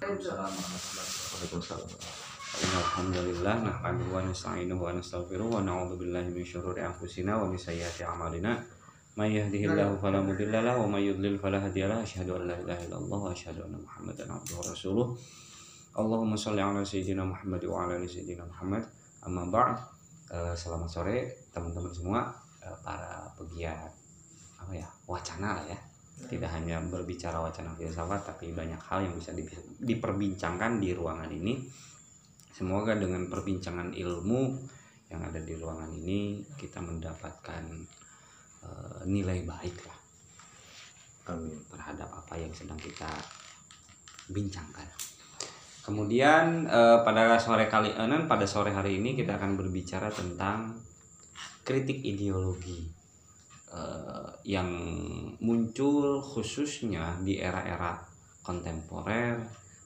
Waalaikumsalam. Alhamdulillah nahmaduhu wa nasta'inuhu wa nastaghfiruh wa na'udzu billahi min syururi anfusina a'malina. May yahdihillahu fala mudilla lahu wa may yudlil fala hadiya lahu. Asyhadu an la. Allahumma shalli ala sayyidina Muhammad wa ala ali sayyidina Muhammad. Amma. Eh, selamat sore teman-teman semua eh, para pegiat apa ya wacana lah ya tidak hanya berbicara wacana filsafat tapi banyak hal yang bisa di- diperbincangkan di ruangan ini semoga dengan perbincangan ilmu yang ada di ruangan ini kita mendapatkan eh, nilai baik lah Amin. terhadap apa yang sedang kita bincangkan. Kemudian eh, pada sore kali eh, nan, pada sore hari ini kita akan berbicara tentang kritik ideologi eh, yang muncul khususnya di era-era kontemporer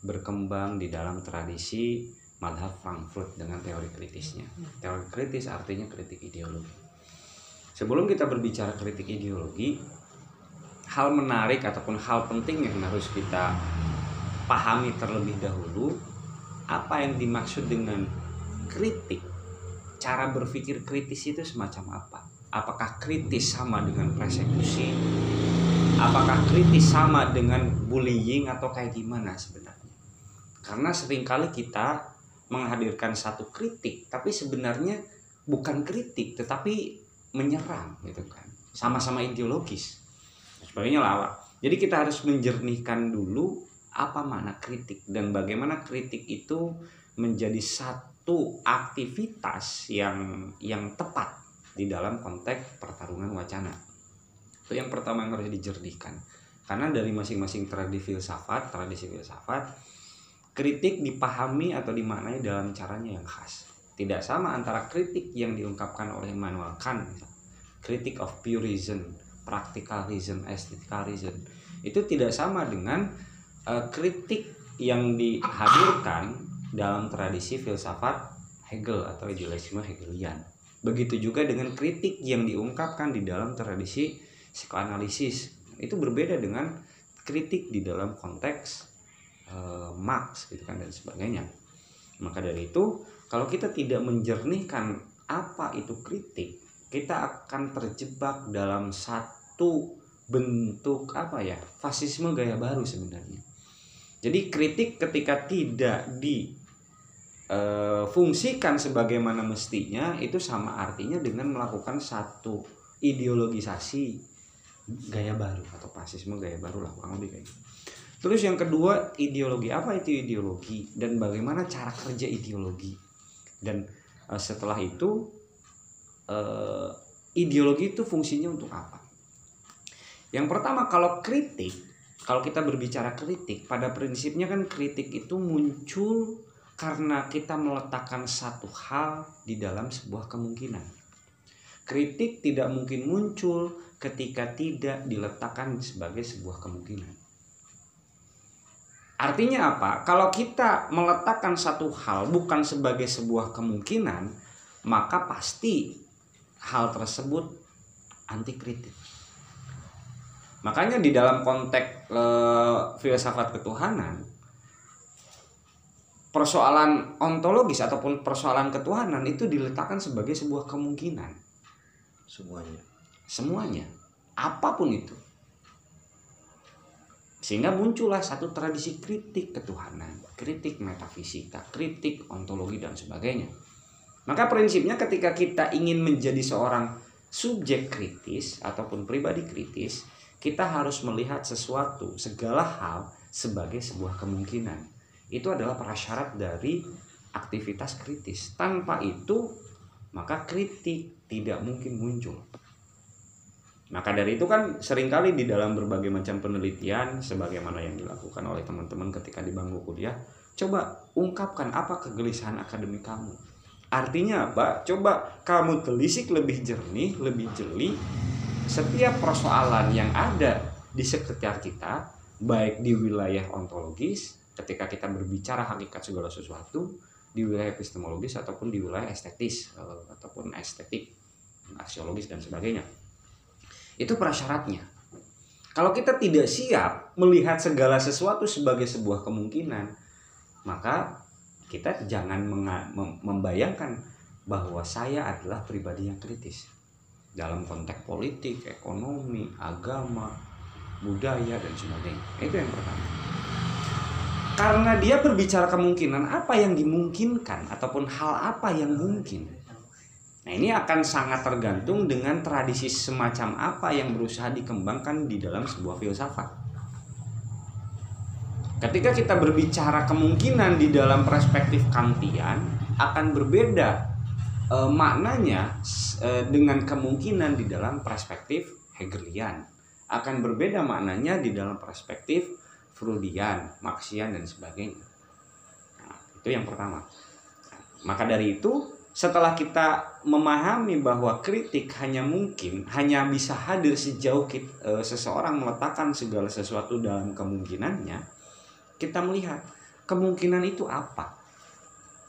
berkembang di dalam tradisi madhab Frankfurt dengan teori kritisnya. Teori kritis artinya kritik ideologi. Sebelum kita berbicara kritik ideologi, hal menarik ataupun hal penting yang harus kita pahami terlebih dahulu apa yang dimaksud dengan kritik cara berpikir kritis itu semacam apa apakah kritis sama dengan persekusi? Apakah kritis sama dengan bullying atau kayak gimana sebenarnya? Karena sering kali kita menghadirkan satu kritik tapi sebenarnya bukan kritik tetapi menyerang gitu kan. Sama-sama ideologis. Sebagainya lah Pak. jadi kita harus menjernihkan dulu apa makna kritik dan bagaimana kritik itu menjadi satu aktivitas yang yang tepat di dalam konteks pertarungan wacana. Itu yang pertama yang harus dijernihkan. Karena dari masing-masing tradisi filsafat tradisi filsafat kritik dipahami atau dimaknai dalam caranya yang khas. Tidak sama antara kritik yang diungkapkan oleh Immanuel Kant kritik of pure reason practical reason aesthetical reason itu tidak sama dengan eh, kritik yang dihadirkan dalam tradisi filsafat Hegel atau idealisme Hegelian. Begitu juga dengan kritik yang diungkapkan di dalam tradisi psikoanalisis. Itu berbeda dengan kritik di dalam konteks eh, Marx gitu kan dan sebagainya. Maka dari itu, kalau kita tidak menjernihkan apa itu kritik, kita akan terjebak dalam satu bentuk apa ya fasisme gaya baru sebenarnya. Jadi kritik ketika tidak difungsikan sebagaimana mestinya itu sama artinya dengan melakukan satu ideologisasi gaya baru atau fasisme gaya baru lah kurang lebih kayak gitu. Terus yang kedua ideologi apa itu ideologi dan bagaimana cara kerja ideologi dan eh, setelah itu eh, ideologi itu fungsinya untuk apa? Yang pertama kalau kritik kalau kita berbicara kritik, pada prinsipnya kan kritik itu muncul karena kita meletakkan satu hal di dalam sebuah kemungkinan. Kritik tidak mungkin muncul ketika tidak diletakkan sebagai sebuah kemungkinan. Artinya apa? Kalau kita meletakkan satu hal bukan sebagai sebuah kemungkinan, maka pasti hal tersebut anti kritik. Makanya di dalam konteks eh, filsafat ketuhanan, persoalan ontologis ataupun persoalan ketuhanan itu diletakkan sebagai sebuah kemungkinan Semuanya. semuanya, apa pun itu. Sehingga muncullah satu tradisi kritik ketuhanan, kritik metafisika, kritik ontologi dan sebagainya. Maka prinsipnya ketika kita ingin menjadi seorang subjek kritis ataupun pribadi kritis, kita harus melihat sesuatu, segala hal sebagai sebuah kemungkinan. Itu adalah prasyarat dari aktivitas kritis. Tanpa itu, maka kritik tidak mungkin muncul. Maka dari itu kan sering kali di dalam berbagai macam penelitian sebagaimana yang dilakukan oleh teman-teman ketika di bangku kuliah, coba ungkapkan apa kegelisahan akademik kamu. Artinya apa? Coba kamu telisik lebih jernih, lebih jeli setiap persoalan yang ada di sekitar kita, baik di wilayah ontologis, ketika kita berbicara hakikat segala sesuatu, di wilayah epistemologis ataupun di wilayah estetis eh, ataupun estetik, aksiologis dan sebagainya. Itu prasyaratnya. Kalau kita tidak siap melihat segala sesuatu sebagai sebuah kemungkinan, maka kita jangan membayangkan bahwa saya adalah pribadi yang kritis dalam konteks politik, ekonomi, agama, budaya dan sebagainya. Itu yang pertama. Karena dia berbicara kemungkinan apa yang dimungkinkan ataupun hal apa yang mungkin. Nah, ini akan sangat tergantung dengan tradisi semacam apa yang berusaha dikembangkan di dalam sebuah filsafat. Ketika kita berbicara kemungkinan di dalam perspektif Kantian akan berbeda e, maknanya e, dengan kemungkinan di dalam perspektif Hegelian akan berbeda maknanya di dalam perspektif Freudian, Marxian dan sebagainya. Nah, itu yang pertama. Maka dari itu, setelah kita memahami bahwa kritik hanya mungkin, hanya bisa hadir sejauh kita, e, seseorang meletakkan segala sesuatu dalam kemungkinannya, kita melihat kemungkinan itu apa.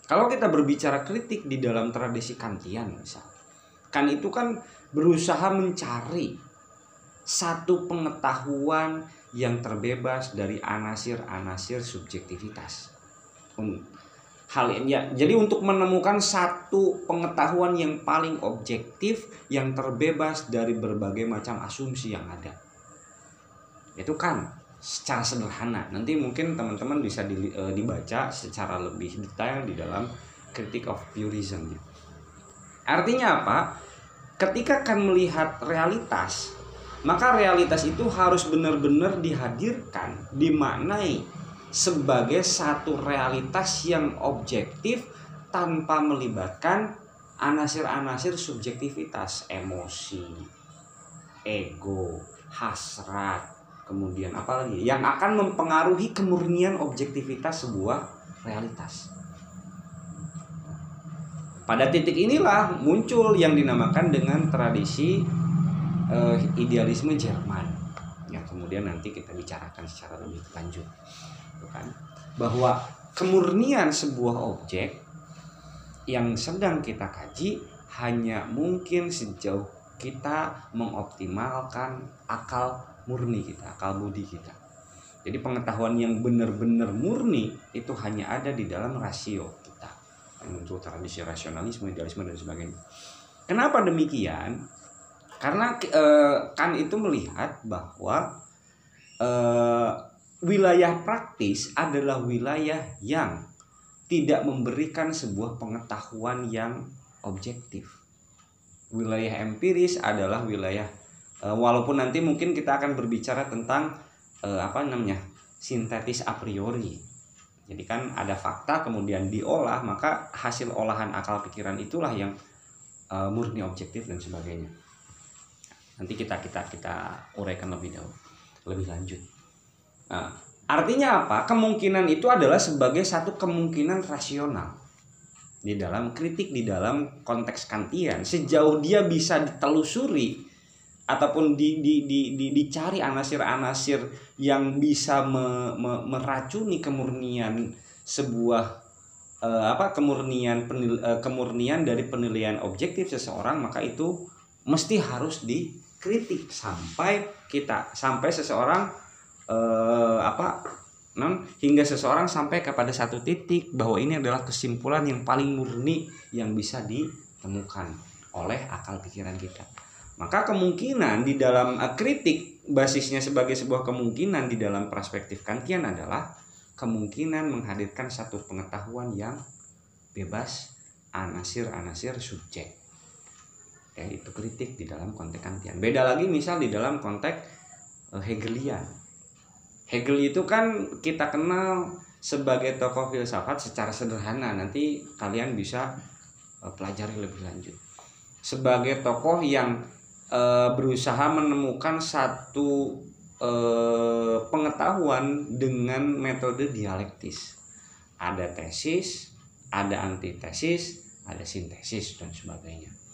Kalau kita berbicara kritik di dalam tradisi Kantian misal, kan itu kan berusaha mencari satu pengetahuan yang terbebas dari anasir-anasir subjektivitas. Hal ini ya, jadi untuk menemukan satu pengetahuan yang paling objektif yang terbebas dari berbagai macam asumsi yang ada. Itu kan secara sederhana. Nanti mungkin teman-teman bisa e, dibaca secara lebih detail di dalam Critic of Purism. Artinya apa? Ketika akan melihat realitas maka realitas itu harus benar-benar dihadirkan, dimaknai sebagai satu realitas yang objektif tanpa melibatkan anasir-anasir subjektivitas, emosi, ego, hasrat, kemudian apa lagi yang akan mempengaruhi kemurnian objektivitas sebuah realitas. Pada titik inilah muncul yang dinamakan dengan tradisi uh, idealisme Jerman yang kemudian nanti kita bicarakan secara lebih lanjut kan bahwa kemurnian sebuah objek yang sedang kita kaji hanya mungkin sejauh kita mengoptimalkan akal murni kita, akal budi kita. Jadi pengetahuan yang benar-benar murni itu hanya ada di dalam rasio kita. Untuk tradisi rasionalisme, idealisme dan sebagainya. Kenapa demikian? Karena e, kan itu melihat bahwa e, wilayah praktis adalah wilayah yang tidak memberikan sebuah pengetahuan yang objektif. Wilayah empiris adalah wilayah e, walaupun nanti mungkin kita akan berbicara tentang e, apa namanya? sintetis a priori. Jadi kan ada fakta kemudian diolah, maka hasil olahan akal pikiran itulah yang murni objektif dan sebagainya nanti kita kita kita uraikan lebih dahulu lebih lanjut. Nah, artinya apa? Kemungkinan itu adalah sebagai satu kemungkinan rasional di dalam kritik di dalam konteks kantian. Sejauh dia bisa ditelusuri ataupun di, di, di, di, dicari anasir-anasir yang bisa me, me, meracuni kemurnian sebuah uh, apa kemurnian penil, uh, kemurnian dari penilaian objektif seseorang maka itu mesti harus di kritik sampai kita sampai seseorang eh, apa non hingga seseorang sampai kepada satu titik bahwa ini adalah kesimpulan yang paling murni yang bisa ditemukan oleh akal pikiran kita. Maka kemungkinan di dalam uh, kritik basisnya sebagai sebuah kemungkinan di dalam perspektif Kantian adalah kemungkinan menghadirkan satu pengetahuan yang bebas anasir-anasir subjek ya itu kritik di dalam konteks Kantian. Beda lagi misal di dalam konteks uh, Hegelian. Hegel itu kan kita kenal sebagai tokoh filsafat secara sederhana. Nanti kalian bisa uh, pelajari lebih lanjut. Sebagai tokoh yang uh, berusaha menemukan satu uh, pengetahuan dengan metode dialektis. Ada tesis ada antitesis ada sintesis dan sebagainya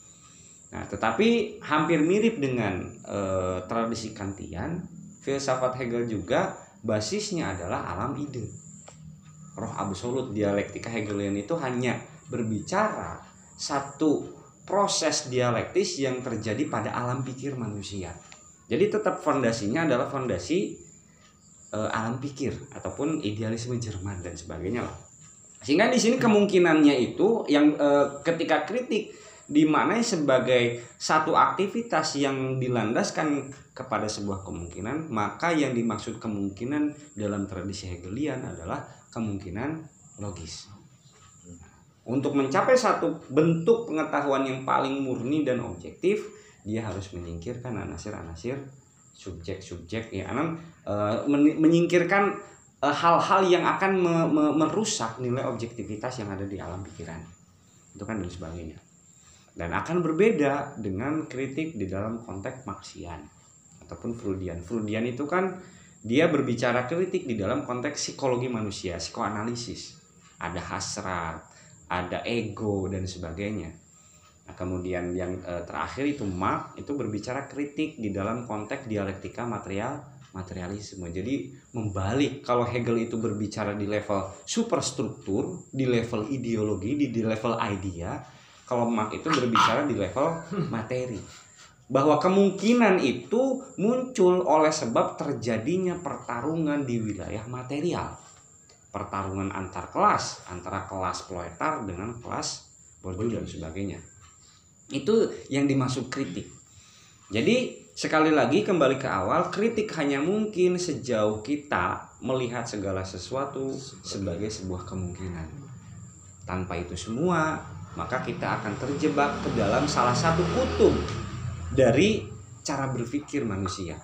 Nah, tetapi hampir mirip dengan e, tradisi Kantian, filsafat Hegel juga basisnya adalah alam ide. Roh absolut dialektika Hegelian itu hanya berbicara satu proses dialektis yang terjadi pada alam pikir manusia. Jadi tetap fondasinya adalah fondasi uh, alam pikir ataupun idealisme Jerman dan sebagainya lah. Sehingga di sini kemungkinannya itu yang uh, ketika kritik dimaknai sebagai satu aktivitas yang dilandaskan kepada sebuah kemungkinan, maka yang dimaksud kemungkinan dalam tradisi Hegelian adalah kemungkinan logis. Untuk mencapai satu bentuk pengetahuan yang paling murni dan objektif, dia harus menyingkirkan anasir-anasir subjek-subjek ya anan e, menyingkirkan eh, hal-hal yang akan me, me, merusak nilai objektivitas yang ada di alam pikiran itu kan dan sebagainya dan akan berbeda dengan kritik di dalam konteks Marxian ataupun Freudian. Freudian itu kan dia berbicara kritik di dalam konteks psikologi manusia, psikoanalisis. Ada hasrat, ada ego dan sebagainya. Nah, kemudian yang e, terakhir itu Marx itu berbicara kritik di dalam konteks dialektika material materialisme. Jadi membalik kalau Hegel itu berbicara di level superstruktur, di level ideologi, di, di level idea, kalau Marx itu berbicara di level materi. Bahwa kemungkinan itu muncul oleh sebab terjadinya pertarungan di wilayah material. Pertarungan antar kelas antara kelas proletar dengan kelas borjuh dan sebagainya. Itu yang dimaksud kritik. Jadi sekali lagi kembali ke awal kritik hanya mungkin sejauh kita melihat segala sesuatu sebagai sebuah kemungkinan. Tanpa itu semua maka kita akan terjebak ke dalam salah satu kutub dari cara berpikir manusia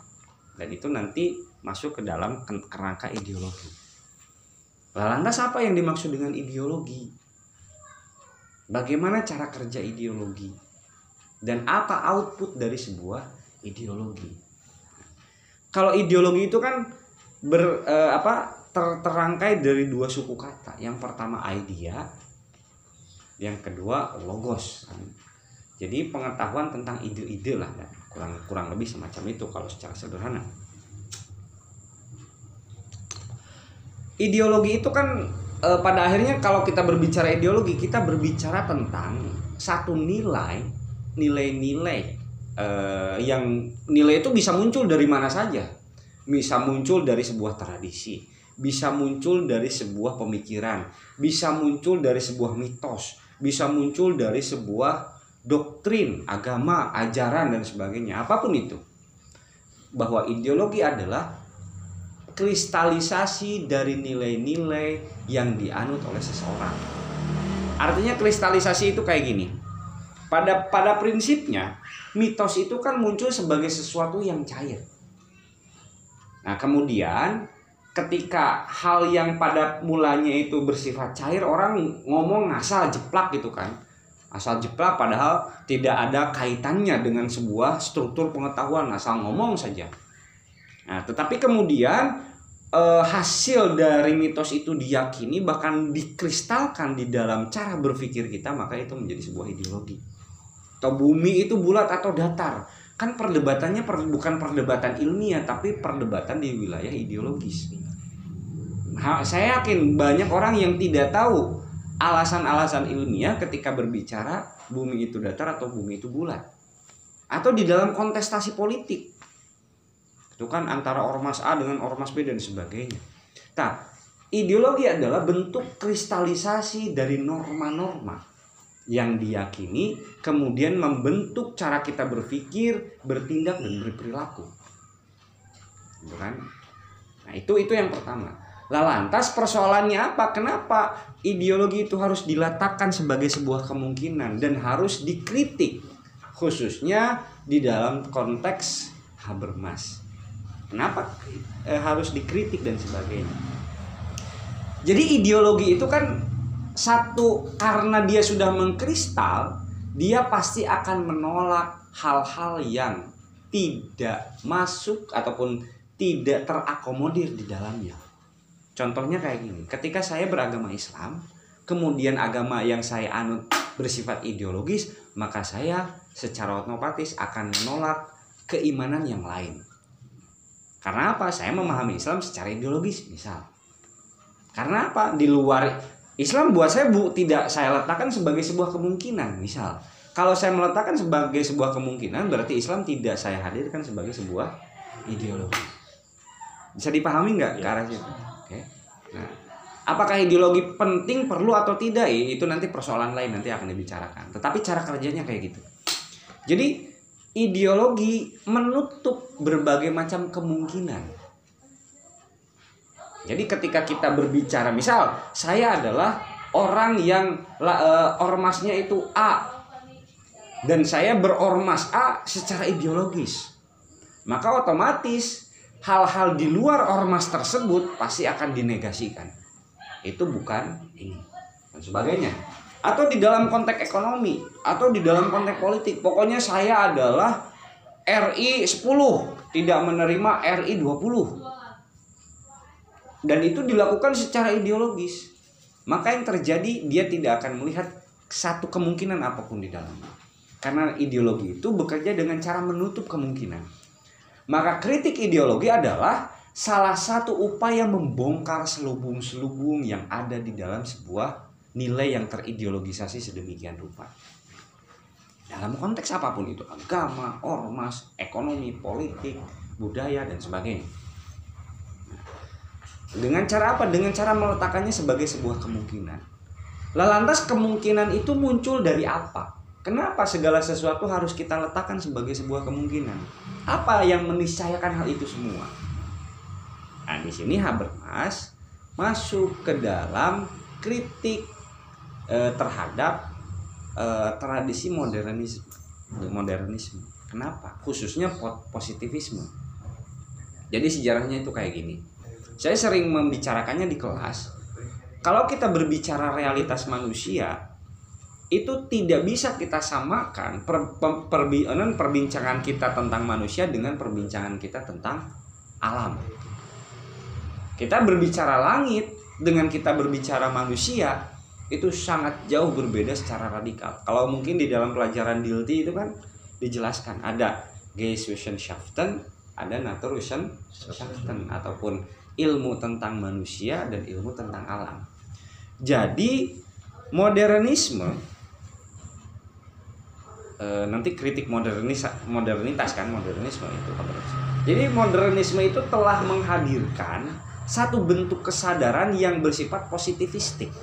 dan itu nanti masuk ke dalam kerangka ideologi. lantas apa yang dimaksud dengan ideologi? Bagaimana cara kerja ideologi? Dan apa output dari sebuah ideologi? Kalau ideologi itu kan ber eh, apa ter, terangkai dari dua suku kata. Yang pertama idea, yang kedua logos. Jadi pengetahuan tentang ide-ide lah kurang kurang lebih semacam itu kalau secara sederhana. Ideologi itu kan e, pada akhirnya kalau kita berbicara ideologi kita berbicara tentang satu nilai nilai-nilai e, yang nilai itu bisa muncul dari mana saja. Bisa muncul dari sebuah tradisi bisa muncul dari sebuah pemikiran bisa muncul dari sebuah mitos bisa muncul dari sebuah doktrin, agama, ajaran dan sebagainya, apa pun itu. Bahwa ideologi adalah kristalisasi dari nilai-nilai yang dianut oleh seseorang. Artinya kristalisasi itu kayak gini. Pada pada prinsipnya, mitos itu kan muncul sebagai sesuatu yang cair. Nah, kemudian ketika hal yang pada mulanya itu bersifat cair orang ngomong ngasal jeplak gitu kan. Asal jeplak padahal tidak ada kaitannya dengan sebuah struktur pengetahuan asal ngomong saja. Nah tetapi kemudian e, hasil dari mitos itu diyakini bahkan dikristalkan di dalam cara berpikir kita maka itu menjadi sebuah ideologi. Atau bumi itu bulat atau datar. Kan perdebatannya per, bukan perdebatan ilmiah tapi perdebatan di wilayah ideologis saya yakin banyak orang yang tidak tahu alasan-alasan ilmiah ketika berbicara bumi itu datar atau bumi itu bulat. Atau di dalam kontestasi politik. Itu kan antara ormas A dengan ormas B dan sebagainya. Nah ideologi adalah bentuk kristalisasi dari norma-norma yang diyakini kemudian membentuk cara kita berpikir bertindak dan berperilaku. Gitu kan? Nah itu itu yang pertama lah lantas persoalannya apa? Kenapa ideologi itu harus diletakkan sebagai sebuah kemungkinan dan harus dikritik khususnya di dalam konteks Habermas. Kenapa eh, harus dikritik dan sebagainya? Jadi ideologi itu kan satu karena dia sudah mengkristal, dia pasti akan menolak hal-hal yang tidak masuk ataupun tidak terakomodir di dalamnya. Contohnya kayak gini, ketika saya beragama Islam, kemudian agama yang saya anut bersifat ideologis, maka saya secara otomatis akan menolak keimanan yang lain. Karena apa? Saya memahami Islam secara ideologis, misal. Karena apa? Di luar Islam buat saya bu tidak saya letakkan sebagai sebuah kemungkinan, misal. kalau saya meletakkan sebagai sebuah kemungkinan berarti Islam tidak saya hadirkan sebagai sebuah ideologi bisa dipahami nggak ke arah situ oke. Nah apakah ideologi penting perlu atau tidak? Itu nanti persoalan lain nanti akan dibicarakan. Tetapi cara kerjanya kayak gitu. Jadi ideologi menutup berbagai macam kemungkinan. Jadi ketika kita berbicara, misal saya adalah orang yang uh, ormasnya itu A dan saya berormas A secara ideologis, maka otomatis hal-hal di luar ormas tersebut pasti akan dinegasikan. Itu bukan ini dan sebagainya. Atau di dalam konteks ekonomi atau di dalam konteks politik, pokoknya saya adalah RI 10 tidak menerima RI 20 dan itu dilakukan secara ideologis. Maka yang terjadi dia tidak akan melihat satu kemungkinan apa pun di dalamnya. Karena ideologi itu bekerja dengan cara menutup kemungkinan maka kritik ideologi adalah salah satu upaya membongkar selubung-selubung yang ada di dalam sebuah nilai yang terideologisasi sedemikian rupa dalam konteks apa pun itu agama, ormas, ekonomi, politik, budaya dan sebagainya dengan cara apa? Dengan cara meletakkannya sebagai sebuah kemungkinan. Lalantas kemungkinan itu muncul dari apa? Kenapa segala sesuatu harus kita letakkan sebagai sebuah kemungkinan? Apa yang meniscayakan hal itu semua? Nah, di sini Habermas masuk ke dalam kritik eh, terhadap eh, tradisi modernisme. Modernisme. Kenapa? Khususnya positivisme. Jadi sejarahnya itu kayak gini saya sering membicarakannya di kelas. Kalau kita berbicara realitas manusia, itu tidak bisa kita samakan per, per, per, perbincangan kita tentang manusia dengan perbincangan kita tentang alam. Kita berbicara langit dengan kita berbicara manusia itu sangat jauh berbeda secara radikal. Kalau mungkin di dalam pelajaran Dilti itu kan dijelaskan ada Geistwissenschaften, ada Naturwissenschaften ataupun ilmu tentang manusia dan ilmu tentang alam. Jadi modernisme e, nanti kritik modernis modernitas kan modernisme itu Jadi modernisme itu telah menghadirkan satu bentuk kesadaran yang bersifat positivistik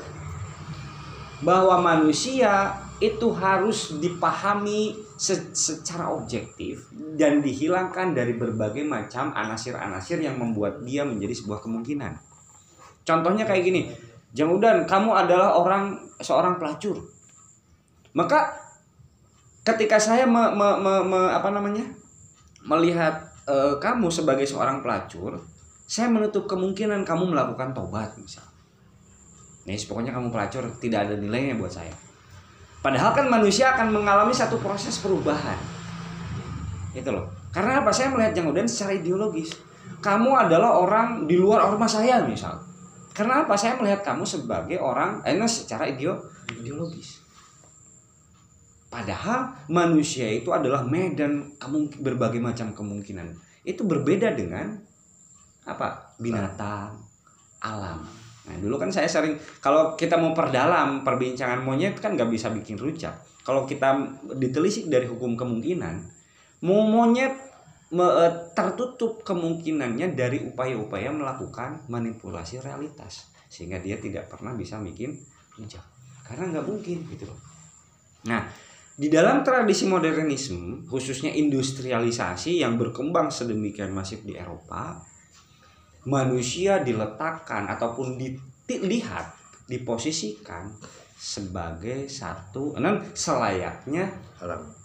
bahwa manusia itu harus dipahami secara objektif dan dihilangkan dari berbagai macam anasir-anasir yang membuat dia menjadi sebuah kemungkinan. Contohnya kayak gini, Jamudan, kamu adalah orang seorang pelacur. Maka ketika saya me, me, me, me, apa namanya melihat e, kamu sebagai seorang pelacur, saya menutup kemungkinan kamu melakukan tobat misal. Nih, pokoknya kamu pelacur tidak ada nilainya buat saya Padahal kan manusia akan mengalami satu proses perubahan. Itu loh. Karena apa? Saya melihat yang udah secara ideologis. Kamu adalah orang di luar ormas saya misal. Karena apa? Saya melihat kamu sebagai orang eh, secara ideologis. Padahal manusia itu adalah medan berbagai macam kemungkinan. Itu berbeda dengan apa? Binatang, alam. Nah dulu kan saya sering kalau kita mau perdalam perbincangan monyet kan nggak bisa bikin rujak. Kalau kita ditelisik dari hukum kemungkinan, mau monyet me, e, tertutup kemungkinannya dari upaya-upaya melakukan manipulasi realitas sehingga dia tidak pernah bisa bikin rujak karena nggak mungkin gitu loh. Nah di dalam tradisi modernisme khususnya industrialisasi yang berkembang sedemikian masif di Eropa manusia diletakkan ataupun dilihat diposisikan sebagai satu non selayaknya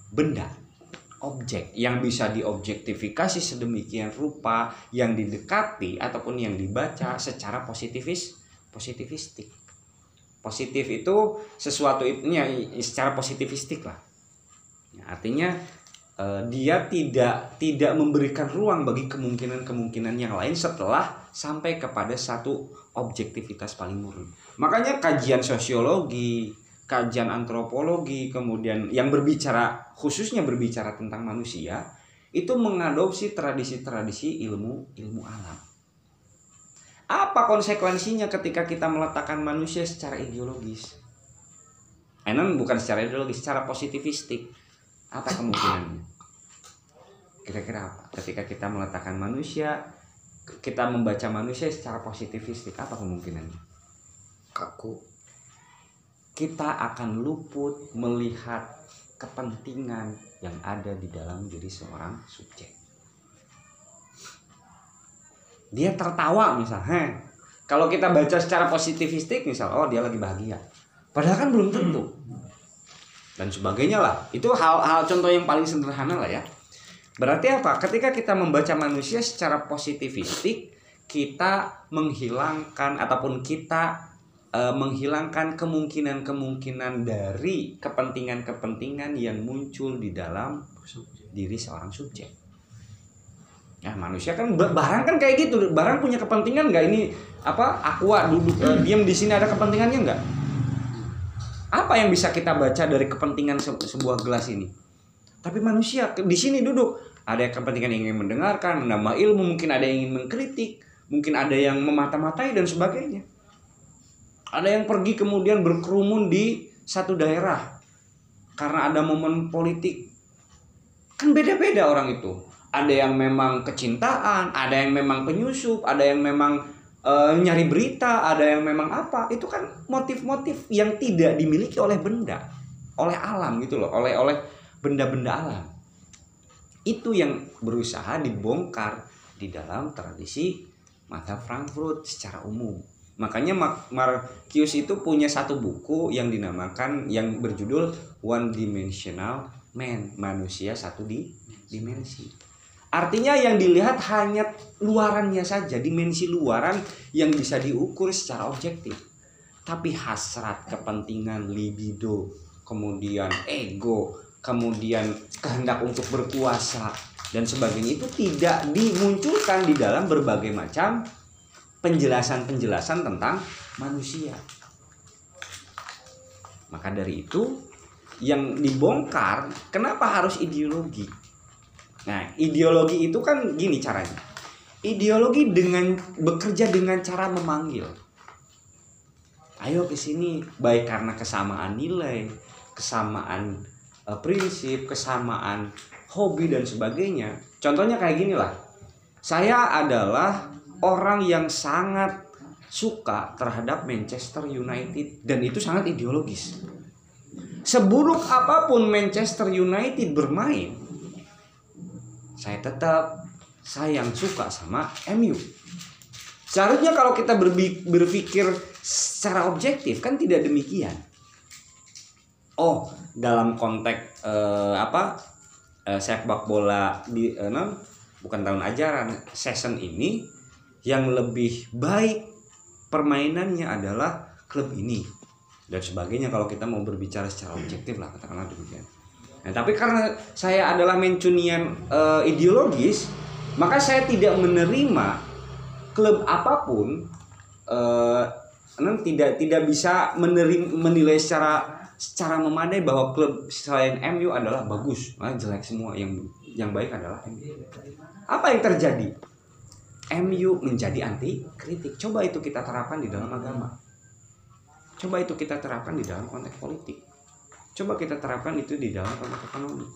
benda objek yang bisa diobjektifikasi sedemikian rupa yang didekati ataupun yang dibaca secara positivis positivistik positif itu sesuatu itu ya, secara positivistik lah artinya Eh, dia tidak tidak memberikan ruang bagi kemungkinan-kemungkinan yang lain setelah sampai kepada satu objektivitas paling murni. Makanya kajian sosiologi, kajian antropologi, kemudian yang berbicara khususnya berbicara tentang manusia itu mengadopsi tradisi-tradisi ilmu ilmu alam. Apa konsekuensinya ketika kita meletakkan manusia secara ideologis? Enon bukan secara ideologi, secara positivistik. Apa kemungkinannya? Kira-kira apa? Ketika kita meletakkan manusia, kita membaca manusia secara positivistik, apa kemungkinannya? Kaku. Kita akan luput melihat kepentingan yang ada di dalam diri seorang subjek. Dia tertawa misalnya. Kalau kita baca secara positivistik misal, oh dia lagi bahagia. Padahal kan belum tentu. Dan sebagainya lah. Itu hal-hal contoh yang paling sederhana lah ya. Berarti apa? Ketika kita membaca manusia secara positivistik, kita menghilangkan ataupun kita e, menghilangkan kemungkinan-kemungkinan dari kepentingan-kepentingan yang muncul di dalam diri seorang subjek. Ya manusia kan barang kan kayak gitu, barang punya kepentingan nggak ini apa? Aqua duduk e, diam di sini ada kepentingannya nggak? Apa yang bisa kita baca dari kepentingan se sebuah gelas ini? Tapi manusia di sini duduk, ada kepentingan yang ingin mendengarkan, menambah ilmu, mungkin ada yang ingin mengkritik, mungkin ada yang memata-matai dan sebagainya. Ada yang pergi kemudian berkerumun di satu daerah karena ada momen politik. Kan beda-beda orang itu. Ada yang memang kecintaan, ada yang memang penyusup, ada yang memang e, nyari berita, ada yang memang apa. Itu kan motif-motif yang tidak dimiliki oleh benda, oleh alam gitu loh, oleh oleh benda-benda alam. Itu yang berusaha dibongkar di dalam tradisi mata Frankfurt secara umum. Makanya Marcus itu punya satu buku yang dinamakan yang berjudul One Dimensional Man, manusia satu di dimensi. Artinya yang dilihat hanya luarannya saja, dimensi luaran yang bisa diukur secara objektif. Tapi hasrat, kepentingan, libido, kemudian ego, kemudian kehendak untuk berkuasa dan sebagainya itu tidak dimunculkan di dalam berbagai macam penjelasan-penjelasan tentang manusia. Maka dari itu yang dibongkar kenapa harus ideologi? Nah, ideologi itu kan gini caranya. Ideologi dengan bekerja dengan cara memanggil. Ayo ke sini baik karena kesamaan nilai, kesamaan e, prinsip, kesamaan hobi dan sebagainya. Contohnya kayak gini lah. Saya adalah orang yang sangat suka terhadap Manchester United dan itu sangat ideologis. Seburuk apa pun Manchester United bermain, saya tetap sayang suka sama MU. Seharusnya kalau kita berpikir secara objektif kan tidak demikian. Oh, dalam konteks eh, apa eh, sepak bola di eh, non, bukan tahun ajaran season ini yang lebih baik permainannya adalah klub ini dan sebagainya kalau kita mau berbicara secara objektif lah katakanlah demikian. Nah, tapi karena saya adalah mencunian uh, ideologis, maka saya tidak menerima klub apa pun uh, tidak tidak bisa menerim, menilai secara secara memadai bahwa klub selain MU adalah bagus, malah jelek semua yang yang baik adalah MU. Apa yang terjadi? MU menjadi anti kritik. Coba itu kita terapkan di dalam agama. Coba itu kita terapkan di dalam konteks politik coba kita terapkan itu di dalam konteks ekonomi.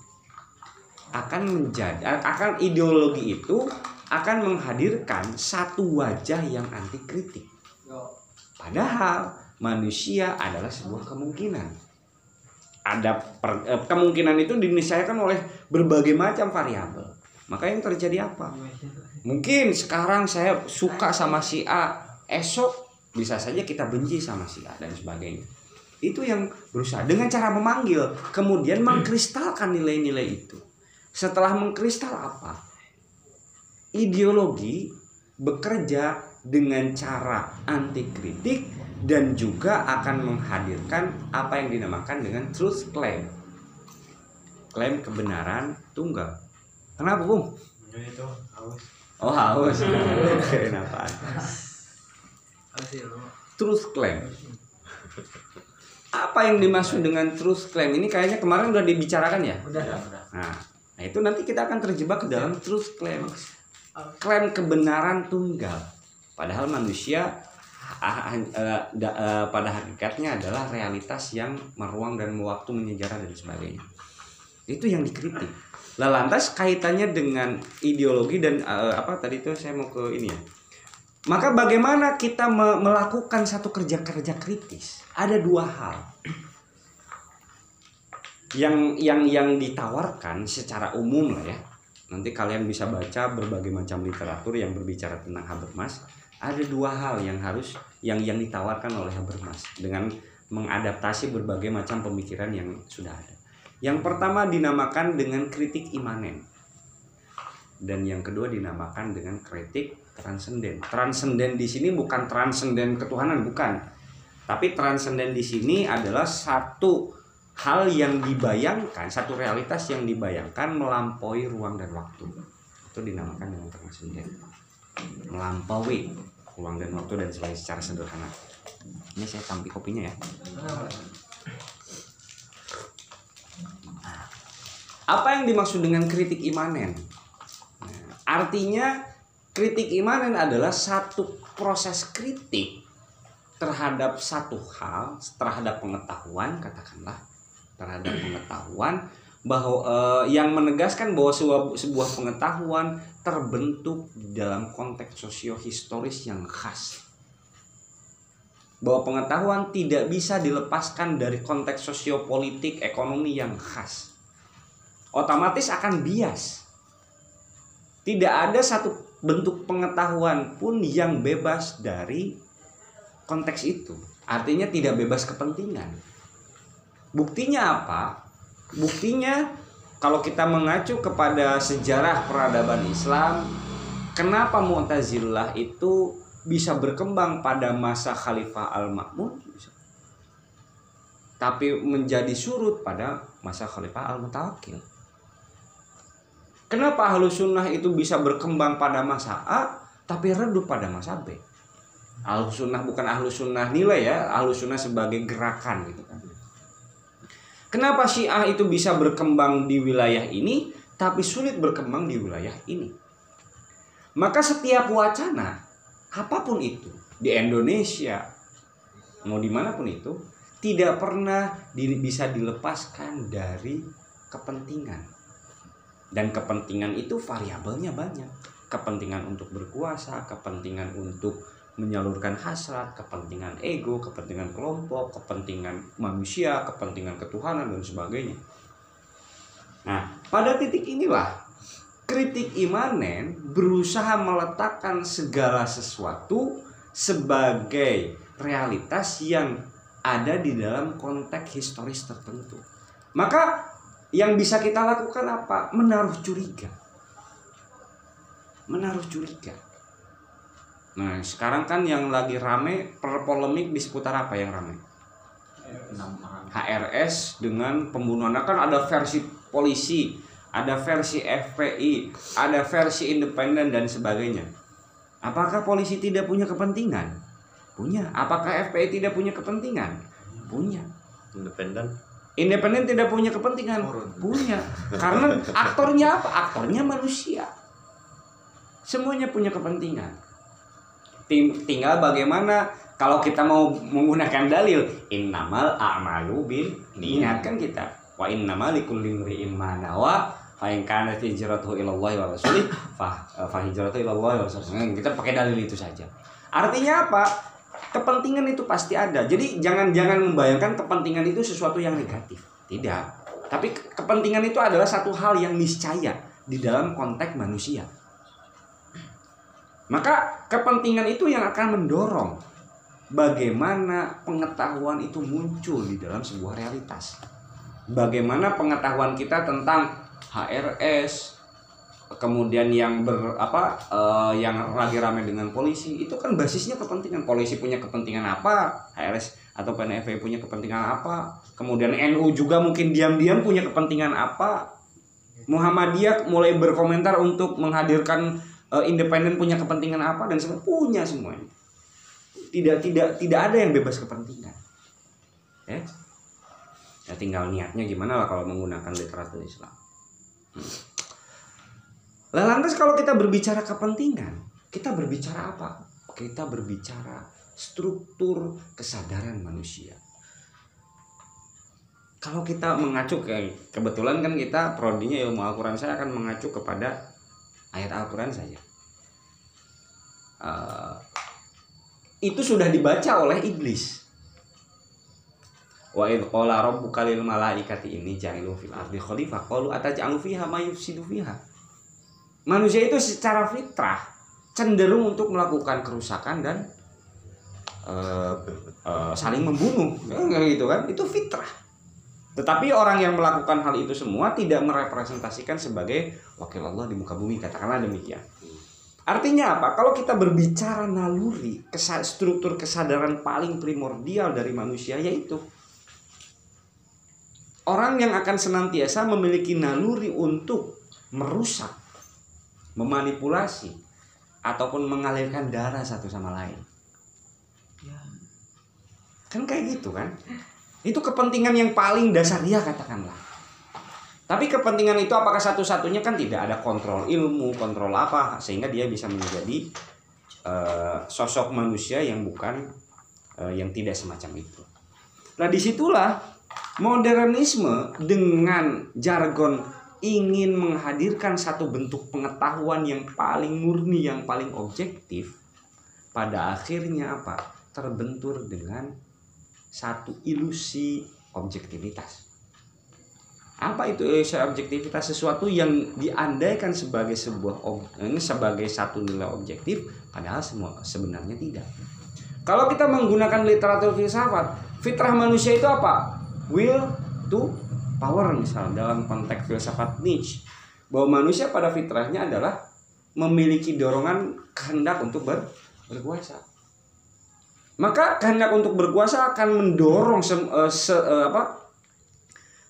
Akan menjadi akan ideologi itu akan menghadirkan satu wajah yang anti kritik padahal manusia adalah sebuah kemungkinan. Ada per, eh, kemungkinan itu diniscaykan oleh berbagai macam variabel. Maka yang terjadi apa? Mungkin sekarang saya suka sama si A. Esok bisa saja kita benci sama si A dan sebagainya itu yang berusaha dengan cara memanggil kemudian mengkristalkan nilai-nilai itu. Setelah mengkristal apa? Ideologi bekerja dengan cara anti kritik dan juga akan menghadirkan apa yang dinamakan dengan truth claim. Klaim kebenaran tunggal. Kenapa bung? Oh haus. Kenapa truth claim apa yang dimaksud dengan truth claim ini kayaknya kemarin udah dibicarakan ya? Udah udah. Nah, nah itu nanti kita akan terjebak ke dalam truth claim. Klaim kebenaran tunggal. Padahal manusia ah, da- eh, pada hakikatnya adalah realitas yang meruang dan waktu menyejarah dan sebagainya. Itu yang dikritik. Lah lantas kaitannya dengan ideologi dan eh, apa tadi itu saya mau ke ini ya maka bagaimana kita me- melakukan satu kerja-kerja kritis? Ada dua hal. Yang yang yang ditawarkan secara umum lah ya. Nanti kalian bisa baca berbagai macam literatur yang berbicara tentang Habermas. Ada dua hal yang harus yang yang ditawarkan oleh Habermas dengan mengadaptasi berbagai macam pemikiran yang sudah ada. Yang pertama dinamakan dengan kritik imanen. Dan yang kedua dinamakan dengan kritik transenden transenden di sini bukan transenden ketuhanan bukan tapi transenden di sini adalah satu hal yang dibayangkan, satu realitas yang dibayangkan melampaui ruang dan waktu. Itu dinamakan dengan transenden. Melampaui ruang dan waktu dan sebagainya secara sederhana. Ini saya tampi kopinya ya. Nah, Apa yang dimaksud dengan kritik imanen? Nah, artinya kritik imanen adalah satu proses kritik terhadap satu hal, terhadap pengetahuan katakanlah terhadap pengetahuan bahwa eh, yang menegaskan bahwa sebuah, sebuah pengetahuan terbentuk dalam konteks sosiohistoris yang khas. Bahwa pengetahuan tidak bisa dilepaskan dari konteks sosiopolitik ekonomi yang khas. Otomatis akan bias. Tidak ada satu bentuk pengetahuan pun yang bebas dari konteks itu. Artinya tidak bebas kepentingan. Buktinya apa? Buktinya kalau kita mengacu kepada sejarah peradaban Islam, kenapa Mu'tazilah itu bisa berkembang pada masa Khalifah Al-Ma'mun tapi menjadi surut pada masa Khalifah Al-Mutawakkil. Kenapa Ahlus Sunnah itu bisa berkembang pada masa A tapi redup pada masa B? Ahlus Sunnah bukan Ahlus Sunnah nilai ya, Ahlus Sunnah sebagai gerakan gitu kan. Kenapa Syiah itu bisa berkembang di wilayah ini tapi sulit berkembang di wilayah ini? Maka setiap wacana apa pun itu di Indonesia mau di mana pun itu tidak pernah bisa dilepaskan dari kepentingan dan kepentingan itu variabelnya banyak kepentingan untuk berkuasa kepentingan untuk menyalurkan hasrat kepentingan ego kepentingan kelompok kepentingan manusia kepentingan ketuhanan dan sebagainya nah pada titik inilah kritik imanen berusaha meletakkan segala sesuatu sebagai realitas yang ada di dalam konteks historis tertentu. Maka yang bisa kita lakukan apa? Menaruh curiga. Menaruh curiga. Nah, sekarang kan yang lagi rame per polemik di seputar apa yang rame? HRS dengan pembunuhan Nah, kan ada versi polisi, ada versi FPI, ada versi independen dan sebagainya. Apakah polisi tidak punya kepentingan? Punya. Apakah FPI tidak punya kepentingan? Punya. independen Independen tidak punya kepentingan? Punya. Karena aktornya apa? Aktornya manusia. Semuanya punya kepentingan. Tim- Tinggal bagaimana kalau kita mau menggunakan dalil innamal a'malu bin diingatkan kita wa innamal likulli imri'in ma nawa fa in kanat hijratuhu ila Allah wa rasulih fa fa hijratuhu ila Allah wa rasulih. Kita pakai dalil itu saja. Artinya apa? Kepentingan itu pasti ada. Jadi jangan jangan membayangkan kepentingan itu sesuatu yang negatif. Tidak. Tapi ke- kepentingan itu adalah satu hal yang niscaya di dalam konteks manusia. Maka kepentingan itu yang akan mendorong bagaimana pengetahuan itu muncul di dalam sebuah realitas. Bagaimana pengetahuan kita tentang HRS, kemudian yang ber apa eh, yang lagi ramai dengan polisi itu kan basisnya kepentingan. Polisi punya kepentingan apa HRS atau PNFP punya kepentingan apa kemudian NU juga mungkin diam-diam punya kepentingan apa. Muhammadiyah mulai berkomentar untuk menghadirkan eh, independen punya kepentingan apa dan semua punya semuanya. Tidak tidak tidak ada yang bebas kepentingan. Ya? Ya tinggal niatnya gimana lah kalau menggunakan literatur Islam. Hmm. Lah lantas kalau kita berbicara kepentingan, kita berbicara apa? Kita berbicara struktur kesadaran manusia. Kalau kita mengacu ke kebetulan kan kita prodinya ilmu Al-Quran saya akan mengacu kepada ayat Al-Quran saja. Uh, itu sudah dibaca oleh iblis. Wa id qala rabbuka lil malaikati inni ja'ilu fil ardi khalifah qalu ataj'alu fiha may yufsidu fiha. Manusia itu secara fitrah cenderung untuk melakukan kerusakan dan uh, uh, saling membunuh, gitu kan? Itu fitrah. Tetapi orang yang melakukan hal itu semua tidak merepresentasikan sebagai wakil Allah di muka bumi, katakanlah demikian. Artinya apa? Kalau kita berbicara naluri, struktur kesadaran paling primordial dari manusia yaitu orang yang akan senantiasa memiliki naluri untuk merusak, memanipulasi, ataupun mengalirkan darah satu sama lain. Ya. Kan kayak gitu kan? Itu kepentingan yang paling dasar dia katakanlah. Tapi kepentingan itu apakah satu-satunya kan tidak ada kontrol ilmu, kontrol apa sehingga dia bisa menjadi uh, sosok manusia yang bukan uh, yang tidak semacam itu. Nah di situlah modernisme dengan jargon ingin menghadirkan satu bentuk pengetahuan yang paling murni, yang paling objektif, pada akhirnya apa? Terbentur dengan satu ilusi objektivitas. Apa itu ilusi objektivitas? Sesuatu yang diandaikan sebagai sebuah ini sebagai satu nilai objektif, padahal semua sebenarnya tidak. Kalau kita menggunakan literatur filsafat, fitrah manusia itu apa? Will to power misalnya dalam konteks filsafat Nietzsche bahwa manusia pada fitrahnya adalah memiliki dorongan kehendak untuk ber, berkuasa maka kehendak untuk berkuasa akan mendorong se, uh, se, uh, apa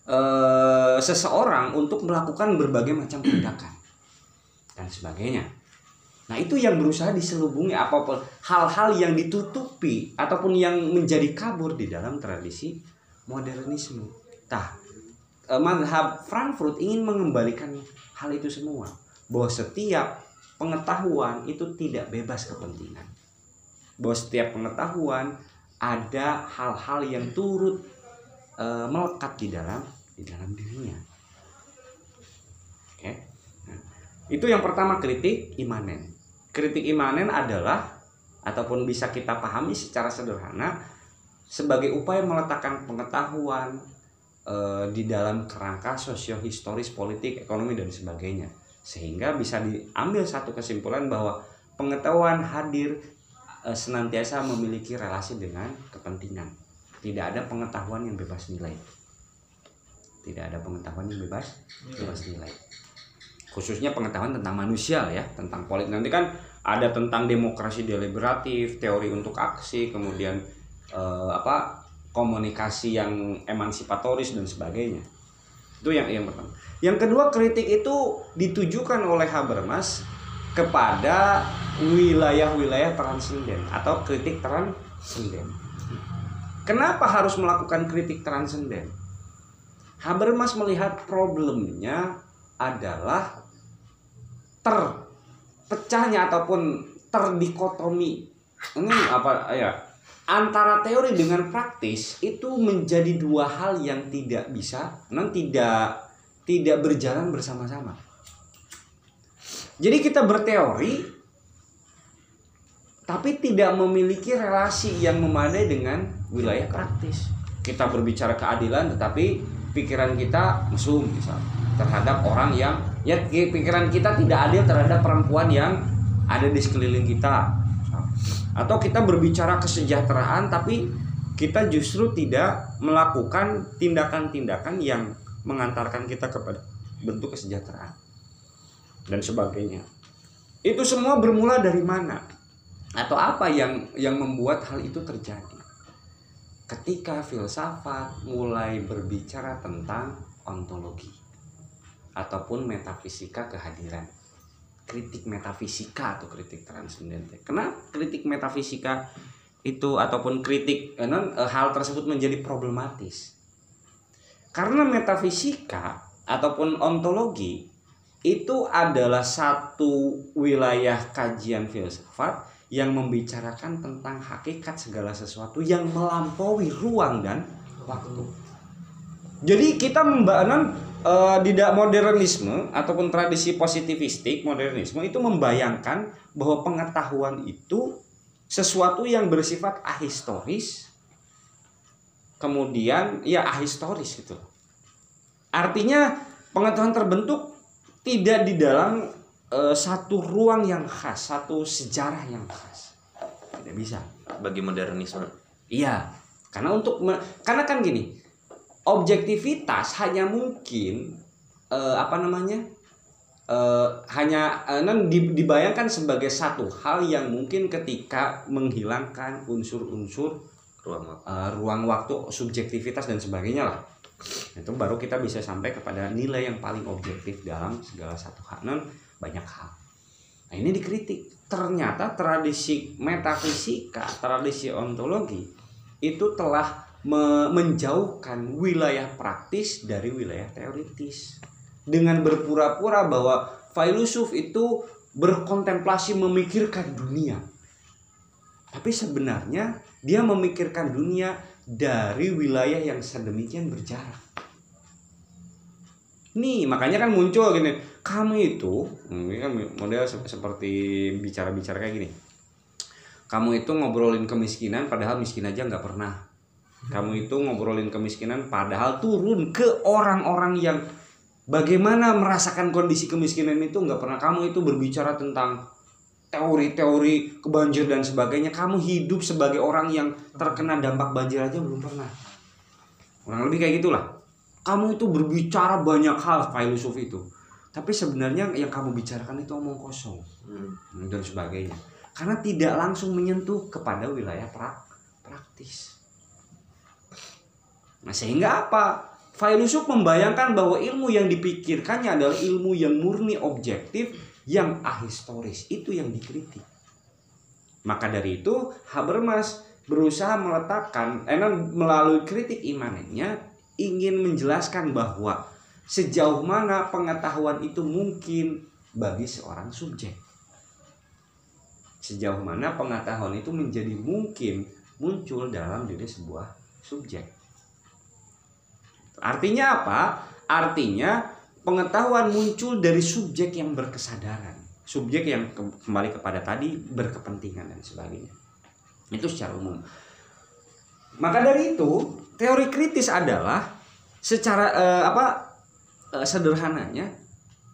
uh, seseorang untuk melakukan berbagai macam tindakan dan sebagainya. Nah itu yang berusaha diselubungi apa pun hal-hal yang ditutupi ataupun yang menjadi kabur di dalam tradisi modernisme. Nah, madhab Frankfurt ingin mengembalikan hal itu semua bahwa setiap pengetahuan itu tidak bebas kepentingan bahwa setiap pengetahuan ada hal-hal yang turut e, melekat di dalam di dalam dirinya. Oke. Nah, itu yang pertama kritik imanen. Kritik imanen adalah ataupun bisa kita pahami secara sederhana sebagai upaya meletakkan pengetahuan e, di dalam kerangka sosiohistoris, politik, ekonomi dan sebagainya. Sehingga bisa diambil satu kesimpulan bahwa pengetahuan hadir Eh, senantiasa memiliki relasi dengan kepentingan. Tidak ada pengetahuan yang bebas nilai. Tidak ada pengetahuan yang bebas iya. bebas nilai. Khususnya pengetahuan tentang manusia ya, tentang politik. Nanti kan ada tentang demokrasi deliberatif, teori untuk aksi, kemudian eh, apa komunikasi yang emansipatoris dan sebagainya. Itu yang yang pertama. Yang kedua kritik itu ditujukan oleh Habermas kepada wilayah-wilayah transenden atau kritik transenden. Kenapa harus melakukan kritik transenden? Habermas melihat problemnya adalah terpecahnya ataupun terdikotomi ini apa ya antara teori dengan praktis itu menjadi dua hal yang tidak bisa non tidak tidak berjalan bersama-sama jadi kita berteori tapi tidak memiliki relasi yang memadai dengan wilayah praktis. Kita berbicara keadilan tetapi pikiran kita mesum misal terhadap orang yang ya pikiran kita tidak adil terhadap perempuan yang ada di sekeliling kita. Atau kita berbicara kesejahteraan tapi kita justru tidak melakukan tindakan-tindakan yang mengantarkan kita kepada bentuk kesejahteraan dan sebagainya. Itu semua bermula dari mana? Atau apa yang yang membuat hal itu terjadi? Ketika filsafat mulai berbicara tentang ontologi ataupun metafisika kehadiran. Kritik metafisika atau kritik transcendental. Kenapa kritik metafisika itu ataupun kritik eh, non, eh, hal tersebut menjadi problematis? Karena metafisika ataupun ontologi itu adalah satu wilayah kajian filsafat yang membicarakan tentang hakikat segala sesuatu yang melampaui ruang dan waktu. Jadi kita membangun uh, di modernisme ataupun tradisi positivistik modernisme itu membayangkan bahwa pengetahuan itu sesuatu yang bersifat ahistoris kemudian ya ahistoris gitu. Artinya pengetahuan terbentuk tidak di dalam uh, satu ruang yang khas, satu sejarah yang khas. Tidak bisa. Bagi modernisme. Iya, karena untuk karena kan gini, objektivitas hanya mungkin uh, apa namanya? Uh, hanya uh, dibayangkan sebagai satu hal yang mungkin ketika menghilangkan unsur-unsur ruang uh, ruang waktu subjektivitas dan sebagainya lah. Itu baru kita bisa sampai kepada nilai yang paling objektif dalam segala satu hal. Non banyak hal. Nah ini dikritik. Ternyata tradisi metafisika tradisi ontologi itu telah me menjauhkan wilayah praktis dari wilayah teoritis dengan berpura-pura bahwa filosof itu berkontemplasi memikirkan dunia tapi sebenarnya dia memikirkan dunia dari wilayah yang sedemikian berjarak. Nih, makanya kan muncul gini, kamu itu, ini kan model seperti bicara-bicara kayak gini. Kamu itu ngobrolin kemiskinan padahal miskin aja nggak pernah. Kamu itu ngobrolin kemiskinan padahal turun ke orang-orang yang bagaimana merasakan kondisi kemiskinan itu nggak pernah. Kamu itu berbicara tentang teori-teori kebanjir dan sebagainya. Kamu hidup sebagai orang yang terkena dampak banjir aja belum pernah. Kurang lebih kayak gitulah. Kamu itu berbicara banyak hal filosofi itu. Tapi sebenarnya yang kamu bicarakan itu omong kosong hmm. dan sebagainya. Karena tidak langsung menyentuh kepada wilayah pra praktis nah sehingga apa filosof membayangkan bahwa ilmu yang dipikirkannya adalah ilmu yang murni objektif yang ahistoris itu yang dikritik. Maka dari itu Habermas berusaha meletakkan eh, melalui kritik imanennya ingin menjelaskan bahwa sejauh mana pengetahuan itu mungkin bagi seorang subjek. Sejauh mana pengetahuan itu menjadi mungkin muncul dalam diri sebuah subjek. Artinya apa? Artinya pengetahuan muncul dari subjek yang berkesadaran. Subjek yang ke kembali kepada tadi berkepentingan dan sebagainya. Itu secara umum. Maka dari itu teori kritis adalah secara uh, apa uh, sederhananya